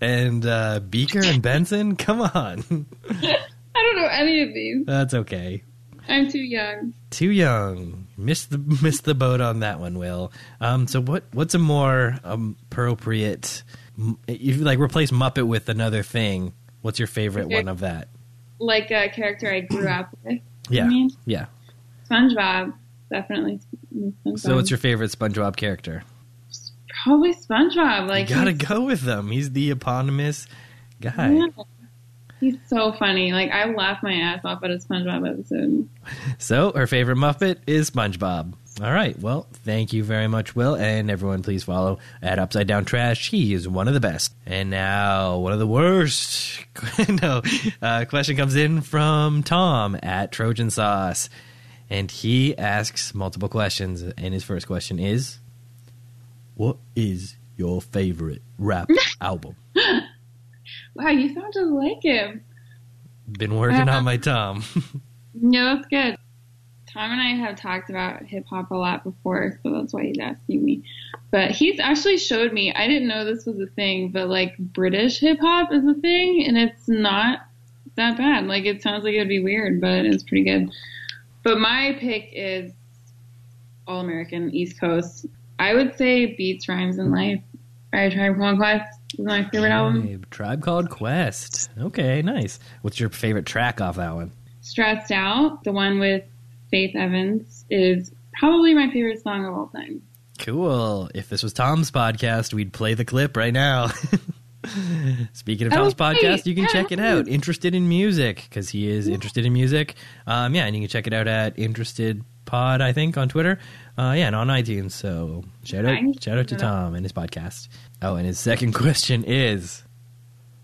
and uh, Beaker and Bunsen. Come on, I don't know any of these. that's okay. I'm too young. Too young. Missed the missed the boat on that one, Will. Um, so what? What's a more um, appropriate? If you like replace Muppet with another thing, what's your favorite Okay. one of that? Like a character I grew up with. Yeah, I mean, yeah. SpongeBob. Definitely. SpongeBob. So what's your favorite SpongeBob character? Probably SpongeBob. Like you gotta go with them. He's the eponymous guy. Yeah. He's so funny. Like I laugh my ass off at a SpongeBob episode. So her favorite Muppet is SpongeBob. All right. Well, thank you very much, Will, and everyone. Please follow at Upside Down Trash. He is one of the best. And now one of the worst. no, uh, question comes in from Tom at Trojan Sauce, and he asks multiple questions. And his first question is, "What is your favorite rap album?" Wow, you sound just like him. Been working on uh-huh. my Tom. No, that's good. Tom and I have talked about hip hop a lot before, so that's why he's asking me. But he's actually showed me. I didn't know this was a thing, but like British hip hop is a thing, and it's not that bad. Like it sounds like it'd be weird, but it's pretty good. But my pick is all American, East Coast. I would say Beats, Rhymes, and Life by Tribe Called Quest is my favorite album. Tribe Called Quest. Okay, nice. What's your favorite track off that one? Stressed Out, the one with Faith Evans, is probably my favorite song of all time. Cool. If this was Tom's podcast, we'd play the clip right now. Speaking of Tom's Oh, podcast, you can Yeah, check it out. Interested in music because he is interested in music. Um, yeah, and you can check it out at Interested Pod, I think, on Twitter. Uh, yeah, and on iTunes. So shout out, shout out to Tom and his podcast. Oh, and his second question is: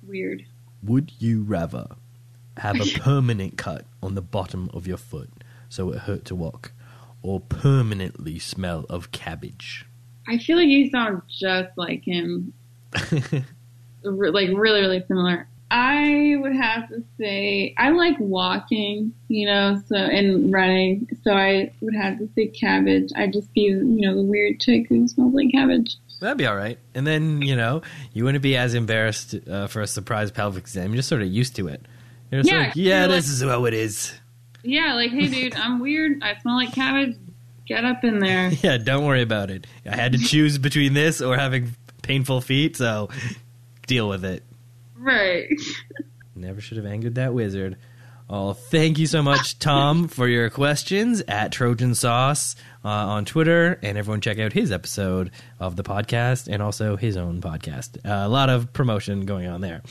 Weird. Would you rather have a permanent cut on the bottom of your foot so it hurt to walk, or permanently smell of cabbage? I feel like you sound just like him. Like really, really similar. I would have to say I like walking, you know, so and running. So I would have to say cabbage. I'd just be, you know, the weird chick who smells like cabbage. That'd be all right. And then, you know, you wouldn't be as embarrassed uh, for a surprise pelvic exam. You're just sort of used to it. You're just Yeah, like, yeah, this is how it is. Yeah, like, hey, dude, I'm weird. I smell like cabbage. Get up in there. Yeah, don't worry about it. I had to choose between this or having painful feet, so deal with it. Right. Never should have angered that wizard. Oh, thank you so much, Tom, for your questions at Trojan Sauce uh, on Twitter, and everyone check out his episode of the podcast and also his own podcast. Uh, a lot of promotion going on there.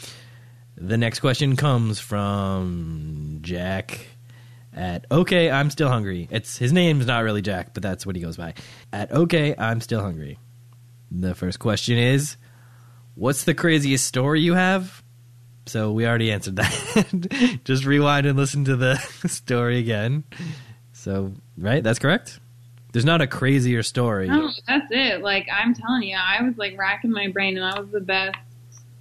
The next question comes from Jack at Okay, I'm still hungry. It's his name's not really Jack, but that's what he goes by. At Okay, I'm still hungry. The first question is, what's the craziest story you have? So we already answered that. Just rewind and listen to the story again. So, right? That's correct? There's not a crazier story. No, that's it. Like, I'm telling you, I was like racking my brain, and that was the best.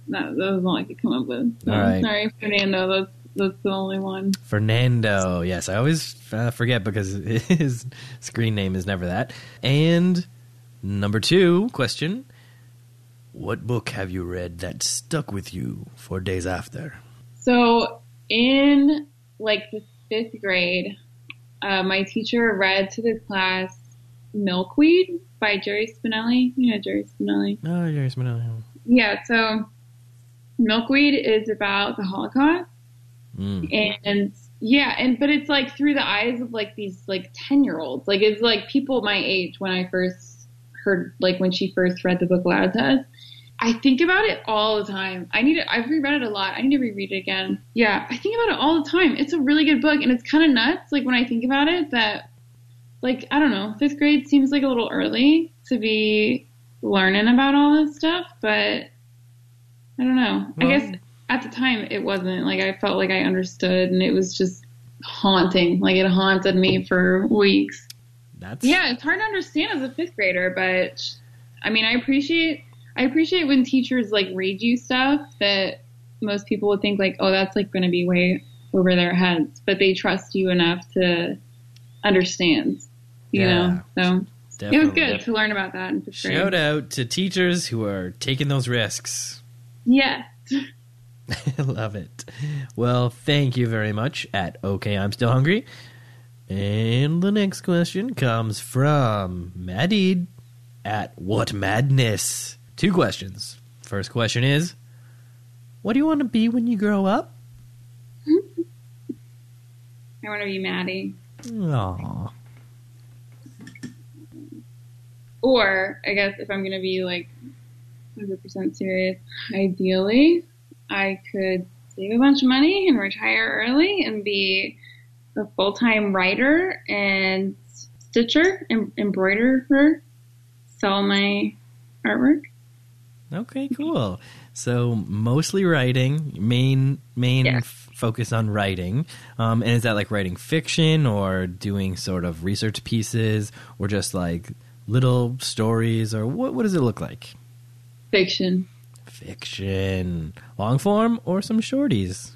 That, that was all I could come up with. So, All right. Sorry, Fernando. That's that's the only one. Fernando. Yes, I always uh, forget because his screen name is never that. And number two question What book have you read that stuck with you for days after? So in like the fifth grade, uh, my teacher read to the class Milkweed by Jerry Spinelli. You know Jerry Spinelli. Oh, Jerry Spinelli. Yeah, so Milkweed is about the Holocaust. Mm. And yeah, and but it's like through the eyes of like these like 10 year olds. Like it's like people my age when I first heard like when she first read the book aloud to us. I think about it all the time. I need to, I've reread it a lot. I need to reread it again. Yeah, I think about it all the time. It's a really good book and it's kind of nuts like when I think about it that like I don't know, 5th grade seems like a little early to be learning about all this stuff, but I don't know. I guess at the time it wasn't like I felt like I understood and it was just haunting. Like it haunted me for weeks. That's Yeah, it's hard to understand as a fifth grader, but I mean, I appreciate I appreciate when teachers like read you stuff that most people would think like, oh, that's like going to be way over their heads, but they trust you enough to understand. You Yeah. know, so it was good to learn about that grade. Shout out to teachers who are taking those risks. Yes. I love it. Well, thank you very much at OK I'm Still Hungry. And the next question comes from Maddie at What Madness? Two questions. First question is What do you want to be when you grow up? I want to be Maddie. Aww. Or I guess if I'm going to be like 100% serious, ideally, I could save a bunch of money and retire early and be a full time writer and stitcher, em- embroiderer, sell my artwork. Okay, cool. So mostly writing, main main Yeah. f- focus on writing. Um, and is that like writing fiction or doing sort of research pieces or just like little stories or what what does it look like? Fiction. Fiction, long form or some shorties?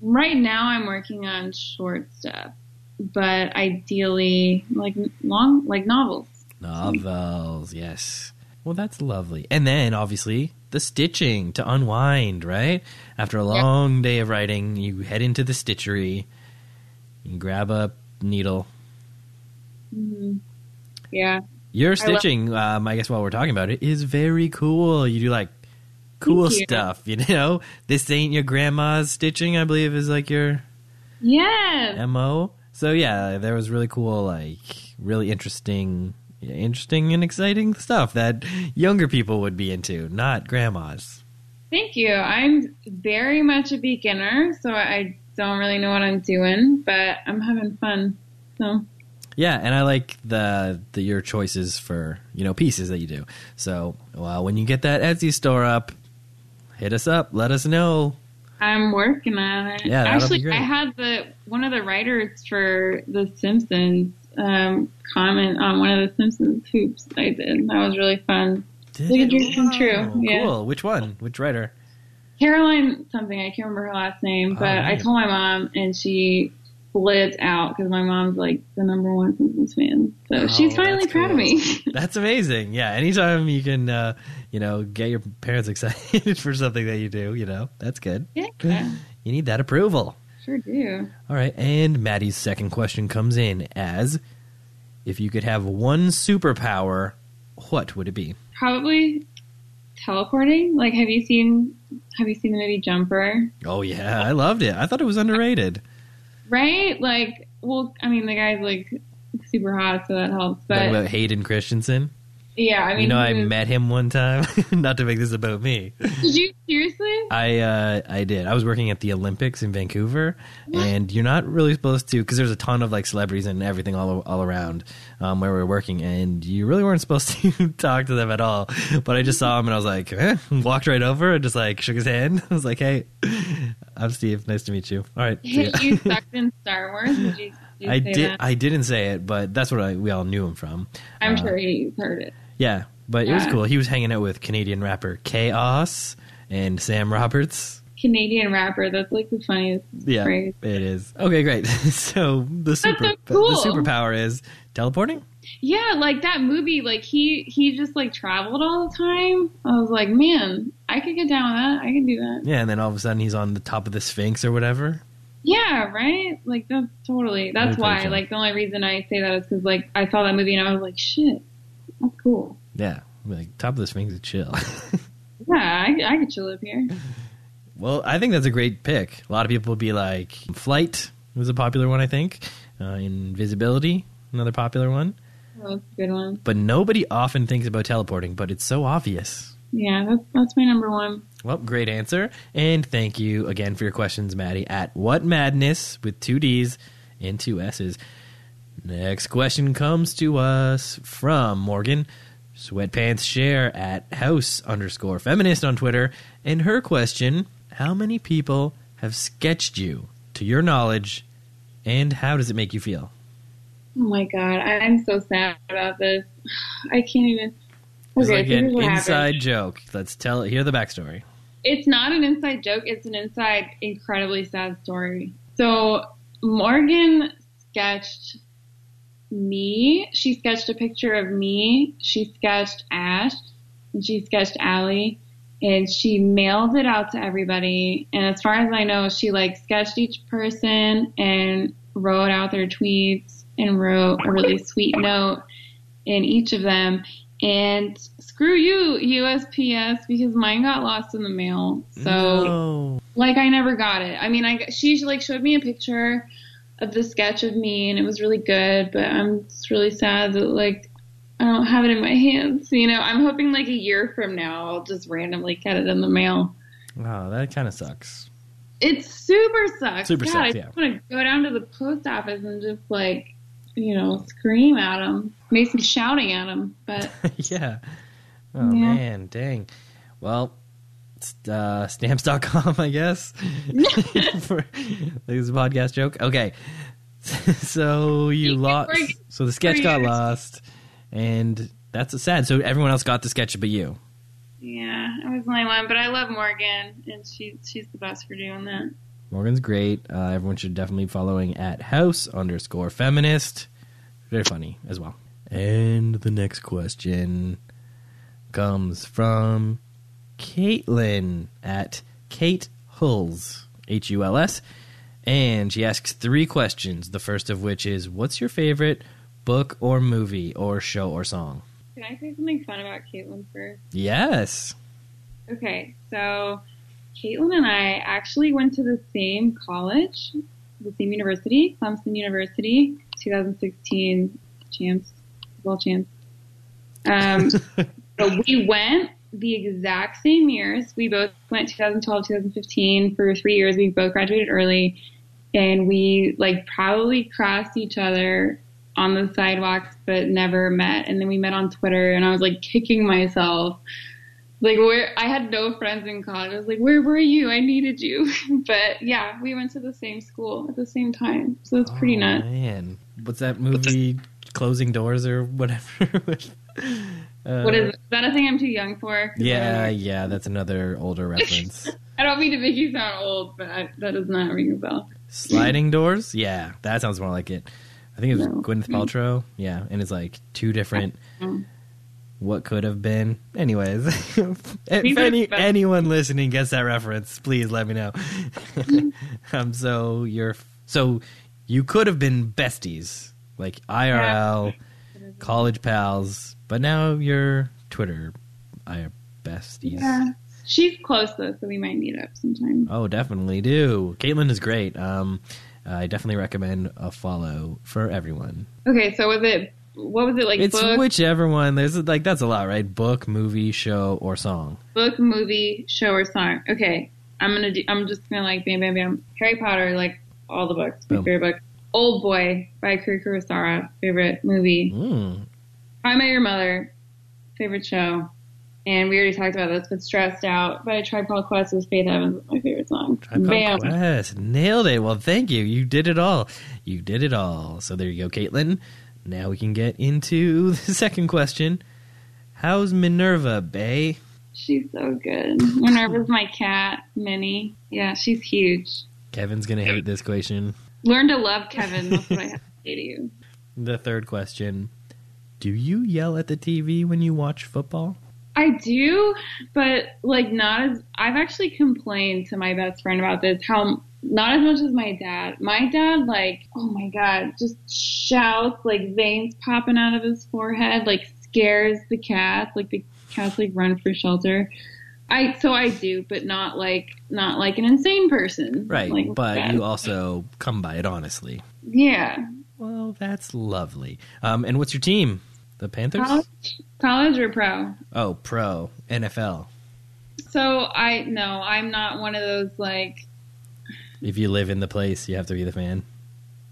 Right now, I'm working on short stuff, but ideally, like long, like novels. Novels, yes. Well, that's lovely. And then obviously the stitching to unwind, right? After a long day of writing, you head into the stitchery. and grab a needle. hmm yeah. Your love- stitching, um, I guess while we're talking about it, is very cool. You do like cool Thank stuff, you know? This ain't your grandma's stitching, I believe, is like your Yeah. MO. So yeah, there was really cool, like really interesting, interesting and exciting stuff that younger people would be into, not grandmas. Thank you. I'm very much a beginner, so I don't really know what I'm doing, but I'm having fun. So Yeah, and I like the the your choices for you know pieces that you do. So well, when you get that Etsy store up, hit us up. Let us know. I'm working on it. Yeah, Actually. I had the one of the writers for The Simpsons um, comment on one of the Simpsons hoops I did. That was really fun. Did Like a it? dream come true, yeah. Cool. Which one? Which writer? Caroline something I can't remember her last name, but Oh, I told my mom and she flipped out because my mom's like the number one Simpsons fan. So Oh, she's finally proud of me. That's amazing. Yeah, anytime you can, uh, you know, get your parents excited for something that you do, you know, that's good. yeah, You need that approval. Sure do. All right, and Maddie's second question comes in as if you could have one superpower, what would it be? Probably teleporting. Like, have you seen have you seen the movie Jumper? Oh yeah, I loved it. I thought it was underrated. Right? Like, well, I mean, the guy's like super hot, so that helps. But about Hayden Christensen. Yeah, I mean, you know, I was- met him one time. Not to make this about me. Did you seriously? I uh, I did. I was working at the Olympics in Vancouver, and you're not really supposed to because there's a ton of like celebrities and everything all all around um, where we were working, and you really weren't supposed to talk to them at all. But I just saw him, and I was like, eh, walked right over and just like shook his hand. I was like, hey, I'm Steve. Nice to meet you. All right. see ya." you sucked in Star Wars. Did you? did you I did. That? I didn't say it, but that's what I, we all knew him from. I'm uh, sure he heard it. Yeah, but it was cool. He was hanging out with Canadian rapper k-os and Sam Roberts. Canadian rapper. That's like the funniest Yeah, phrase. it is. Okay, great. so the super so cool. the superpower is teleporting. Yeah, like that movie. Like he he just like traveled all the time. I was like, man, I could get down with that. I could do that. Yeah, and then all of a sudden he's on the top of the Sphinx or whatever. Yeah, right. Like that's totally. That's why. Like the only reason I say that is because like I saw that movie and I was like, shit, that's cool. Yeah, like top of the Sphinx is chill. Yeah, I, I could chill up here. well, I think that's a great pick. A lot of people would be like, flight was a popular one. I think uh, invisibility, another popular one. A good one. But nobody often thinks about teleporting, but it's so obvious. Yeah, that's that's my number one. Well, great answer. And thank you again for your questions, Maddie, at What Madness with two D's and two S's. Next question comes to us from Morgan Sweatpants Share at House underscore feminist on Twitter. And her question How many people have sketched you to your knowledge, and how does it make you feel? Oh my god, I'm so sad about this. I can't even. It's Okay, like an happened. inside joke. Let's tell hear the backstory. It's not an inside joke. It's an inside, incredibly sad story. So Morgan sketched me. She sketched a picture of me. She sketched Ash, and she sketched Allie, and she mailed it out to everybody. And as far as I know, she like sketched each person and wrote out their tweets and wrote a really sweet note in each of them. And screw you, USPS, because mine got lost in the mail. So no. like I never got it. I mean, I she like showed me a picture of the sketch of me, and it was really good. But I'm just really sad that like I don't have it in my hands. You know, I'm hoping like a year from now I'll just randomly get it in the mail. Wow, that kind of sucks. It super sucks. Super God, sucks, I yeah. just want to go down to the post office and just like you know scream at them, make me shouting at them. But yeah. Oh Yeah. man, dang. Well, uh, stamps.com, I guess. For this is a podcast joke. Okay. so you lost. So the sketch got lost, and that's sad. So everyone else got the sketch, but you. yeah, I was the only one. But I love Morgan, and she she's the best for doing that. Morgan's great. Uh, everyone should definitely be following at house underscore feminist. Very funny as well. And the next question comes from Caitlin at Kate Hulls, H U L S. And she asks three questions. The first of which is What's your favorite book or movie or show or song. Can I say something fun about Caitlin first? Yes. Okay, so Caitlin and I actually went to the same college, the same university, Clemson University, 2016 champs, football champs. Um, so we went the exact same years. We both went 2012, 2015 for three years. We both graduated early, and we like probably crossed each other on the sidewalks, but never met. And then we met on Twitter, and I was like kicking myself. Like where I had no friends in college. I was like, where were you? I needed you. but yeah, we went to the same school at the same time. So it's pretty oh, nuts. Man, what's that movie? Closing Doors or whatever. Uh, what is, is that a thing I'm too young for? Yeah, yeah, that's another older reference. I don't mean to make you sound old, but I, that does not ring a bell. Sliding Doors? Yeah, that sounds more like it. I think it was no. Gwyneth Paltrow. Yeah, and it's like two different. What could have been? Anyways, if any, anyone listening gets that reference, please let me know. um, so you're so you could have been besties, like IRL, yeah. College pals, but now you're Twitter I besties. Yeah. She's close though, so we might meet up sometime. Oh, definitely do. Caitlin is great. Um, I definitely recommend a follow for everyone. Okay, so was it what was it like? It's book? whichever one. There's like that's a lot, right? Book, movie, show, or song. Book, movie, show, or song. Okay, I'm gonna do. I'm just gonna like bam, bam, bam. Harry Potter, like all the books. My Boom. favorite book. Old Boy by Akira Kurosawa. Favorite movie. Mm. I Met Your Mother, favorite show. And we already talked about this, but Stressed Out by Called Quest is Faith Evans, my favorite song. Tribe Bam. Quest. Nailed it. Well, thank you. You did it all. You did it all. So there you go, Caitlin. Now we can get into the second question. How's Minerva, Bay? She's so good. Minerva's my cat, Minnie. Yeah, she's huge. Kevin's going to hate this question. Learn to love Kevin. That's what I have to say to you. The third question do you yell at the TV when you watch football? I do, but like not as I've actually complained to my best friend about this how not as much as my dad. My dad like, oh my god, just shouts like veins popping out of his forehead, like scares the cats, like the cats like run for shelter. I so I do, but not like not like an insane person. Right, like, but you also come by it honestly. Yeah. Well, that's lovely. Um, and what's your team? The Panthers? College, college or pro? Oh, pro. NFL. So I no, I'm not one of those like if you live in the place, you have to be the fan.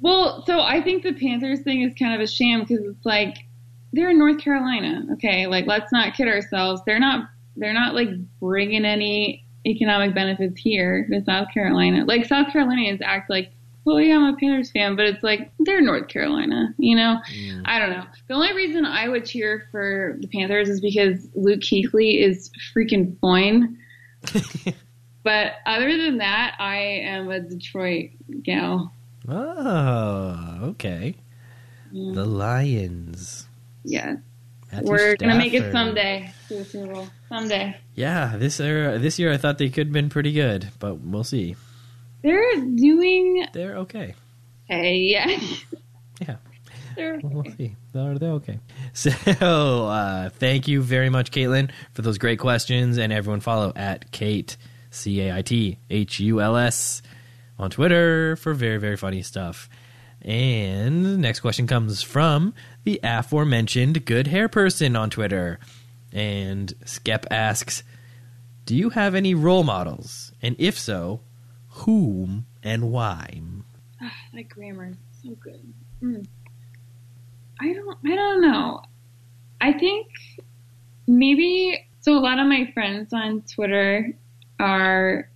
Well, so I think the Panthers thing is kind of a sham because it's like they're in North Carolina. Okay, like let's not kid ourselves. They're not they're not like bringing any economic benefits here to South Carolina. Like South Carolinians act like well, yeah, I'm a Panthers fan, but it's like they're North Carolina, you know? Mm. I don't know. The only reason I would cheer for the Panthers is because Luke Kuechly is freaking fine. but other than that, I am a Detroit gal. Oh, okay. Yeah. The Lions. Yeah. Matthew We're gonna make it someday to the Super Bowl. Someday. Yeah, this year, this year I thought they could have been pretty good, but we'll see. They're doing. They're okay. Hey, yeah. yeah. They're okay. We'll see. They're, they're okay. So, uh, thank you very much, Caitlin, for those great questions. And everyone follow at Kate, C A I T H U L S, on Twitter for very, very funny stuff. And next question comes from the aforementioned good hair person on Twitter. And Skep asks, Do you have any role models? And if so, whom, and why. Ah, that grammar is so good. Mm. I don't. I don't know. I think maybe so. A lot of my friends on Twitter are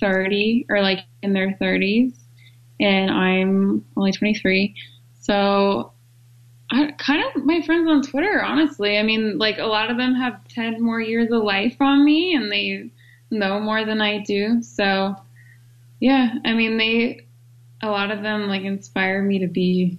thirty or like in their thirties, and I'm only twenty three. So I, kind of my friends on Twitter, honestly. I mean, like a lot of them have 10 more years of life on me and they know more than I do. So yeah, I mean, they, a lot of them like inspire me to be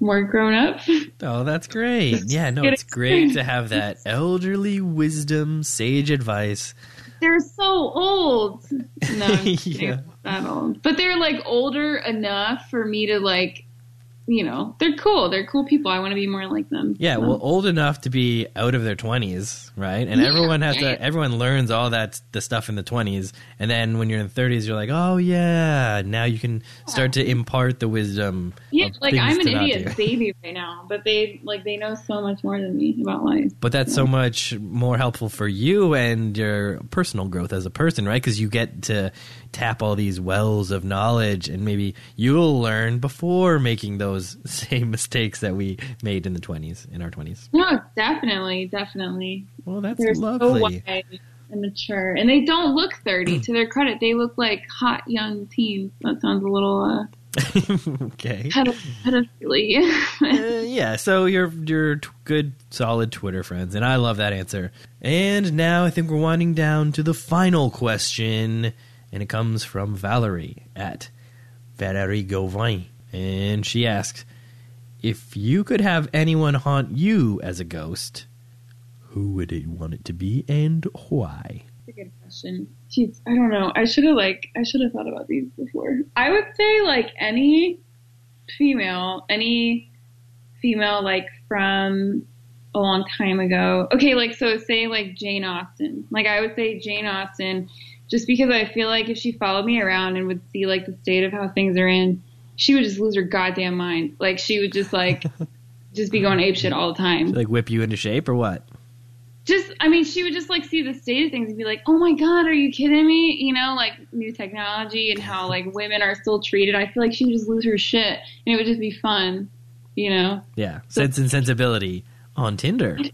more grown up. Oh, that's great. Yeah, no, it's great to have that elderly wisdom, sage advice. They're so old. No, yeah. that old. But they're like older enough for me to like you know, they're cool. They're cool people. I want to be more like them. Yeah, So- well, um, old enough to be out of their twenties, right? And Yeah, everyone has right. to. Everyone learns all that the stuff in the twenties, and then when you're in the thirties, you're like, oh yeah, now you can start to impart the wisdom. yeah, like I'm an idiot baby right now, but they like they know so much more than me about life. But that's so much more helpful for you and your personal growth as a person, right? Because you get to tap all these wells of knowledge, and maybe you'll learn before making those same mistakes that we made in the twenties, in our twenties. No, definitely, definitely. Well, that's They're so lovely. wise and mature, and they don't look 30. to their credit, they look like hot young teens. That sounds a little uh, okay. pedo- pedophilia. Uh, yeah, so you're you're t- good, solid Twitter friends, and I love that answer. And now I think we're winding down to the final question, and it comes from Valerie at Valerie Gauvin, and she asks, "If you could have anyone haunt you as a ghost, who would it want it to be, and why?" That's a good question. Jeez, I don't know. I should have like I should have thought about these before. I would say like any female, any female like from a long time ago. Okay, like so say like Jane Austen. Like I would say Jane Austen just because I feel like if she followed me around and would see like the state of how things are in, she would just lose her goddamn mind. Like she would just like just be going apeshit all the time Like whip you into shape, or what? just I mean, she would just like see the state of things and be like, "Oh my god, are you kidding me?" You know, like new technology and how like women are still treated. I feel like she would just lose her shit, and it would just be fun. You know? Yeah, Sense and Sensibility on Tinder.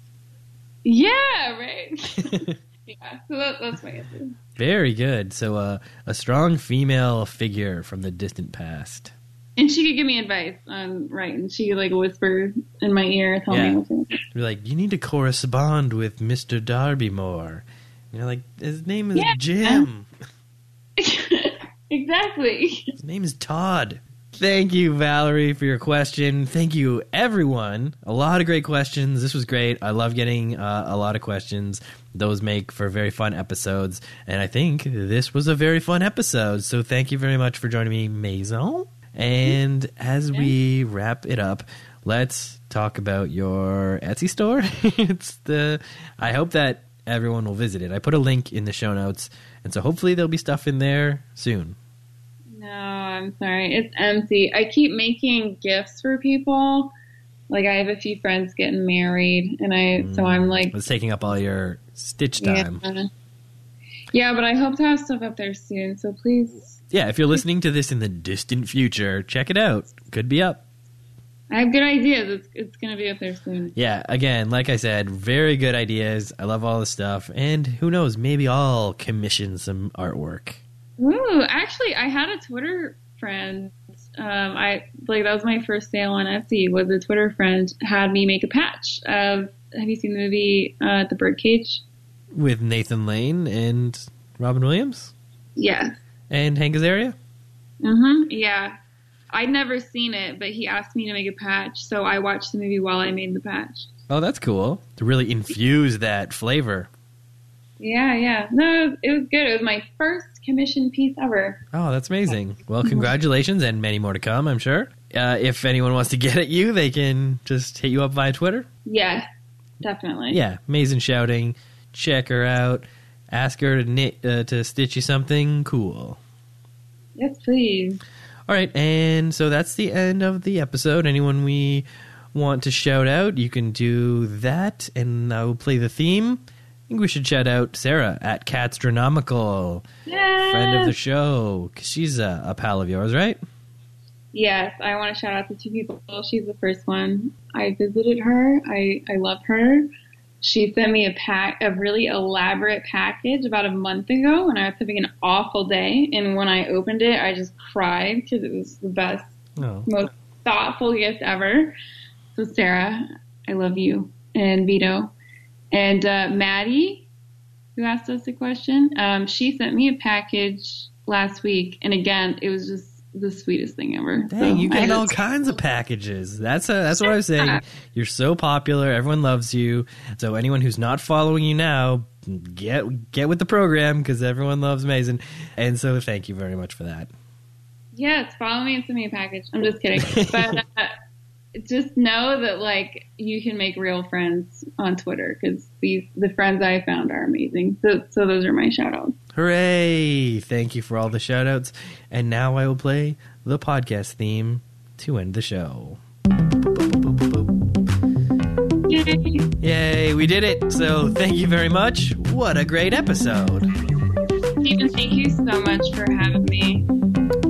Yeah, right. yeah, so that, that's my answer. Very good. So, uh, a strong female figure from the distant past. And she could give me advice on writing. she could like whisper in my ear, tell Yeah. me what to. Be like, you need to correspond with Mister Darcy more. And you're like, his name is Yeah. Jim. exactly. His name is Todd. Thank you, Valerie, for your question. Thank you, everyone. A lot of great questions. This was great. I love getting uh, a lot of questions. Those make for very fun episodes. And I think this was a very fun episode. So thank you very much for joining me, Maison. And as we wrap it up, let's talk about your Etsy store. it's the. I hope that everyone will visit it. I put a link in the show notes. And so hopefully there'll be stuff in there soon. No, I'm sorry. It's empty. I keep making gifts for people. Like I have a few friends getting married, and I so mm. I'm like, It's taking up all your stitch time. Yeah. yeah, but I hope to have stuff up there soon. So please, if you're listening to this in the distant future, check it out. Could be up. I have good ideas. It's it's gonna be up there soon. Yeah, again, like I said, very good ideas. I love all this stuff. And who knows, maybe I'll commission some artwork. Ooh, actually, I had a Twitter friend. Um, I like that was my first sale on Etsy. Was a Twitter friend had me make a patch of. Have you seen the movie uh, The Birdcage? With Nathan Lane and Robin Williams Yes. And Hank Azaria. Mm-hmm. Yeah. I'd never seen it, but he asked me to make a patch, so I watched the movie while I made the patch. Oh, that's cool. To really infuse that flavor. Yeah, yeah. No, it was, good. It was my first commission piece ever. Oh, that's amazing. Well, congratulations and many more to come, I'm sure. Uh, if anyone wants to get at you, they can just hit you up via Twitter. Yeah, definitely. Yeah, Maison shouting. Check her out. Ask her to knit, uh, to stitch you something cool. Yes, please. All right, and so that's the end of the episode. Anyone we want to shout out, you can do that, and I will play the theme. I think we should shout out Sarah at Catstronomical, Yeah. friend of the show, because she's a, a pal of yours, right? Yes, I want to shout out to two people. She's the first one. I visited her. I, I love her. She sent me a pack, a really elaborate package about a month ago when I was having an awful day. And when I opened it, I just cried because it was the best, Oh, most thoughtful gift ever. So Sarah, I love you. And Vito. And uh, Maddie, who asked us a question, um, she sent me a package last week. And again, it was just the sweetest thing ever. dang, So you get all kinds of packages. That's a, that's what I was saying. You're so popular, everyone loves you. So anyone who's not following you now, get get with the program because everyone loves Maison. And so thank you very much for that. Yes, follow me and send me a package. I'm just kidding. But uh, just know that like you can make real friends on Twitter because these the friends I found are amazing. So, so those are my shout outs. Hooray! Thank you for all the shout outs. And now I will play the podcast theme to end the show. Yay! Yay, we did it! So thank you very much. What a great episode. Steven, thank you so much for having me.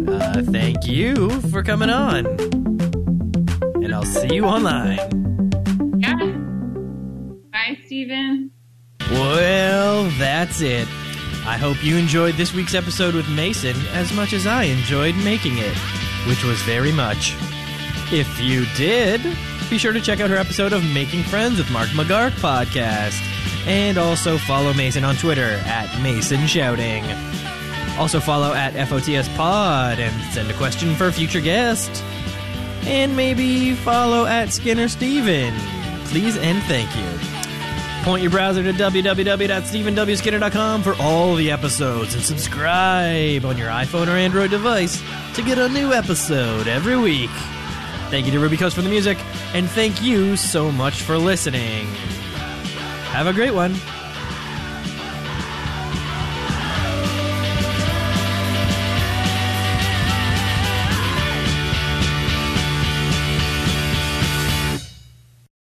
Uh, thank you for coming on. I'll see you online. Yeah. Bye, Steven. Well, that's it. I hope you enjoyed this week's episode with Maison as much as I enjoyed making it, which was very much. If you did, be sure to check out her episode of Making Friends with Mark McGark podcast. And also follow Maison on Twitter at Maison Shouting. Also follow at FOTS Pod and send a question for a future guest. And maybe follow at Skinner Steven. Please and thank you. Point your browser to www.stevenwskinner.com for all the episodes and subscribe on your iPhone or Android device to get a new episode every week. Thank you to Ruby Coast for the music, and thank you so much for listening. Have a great one.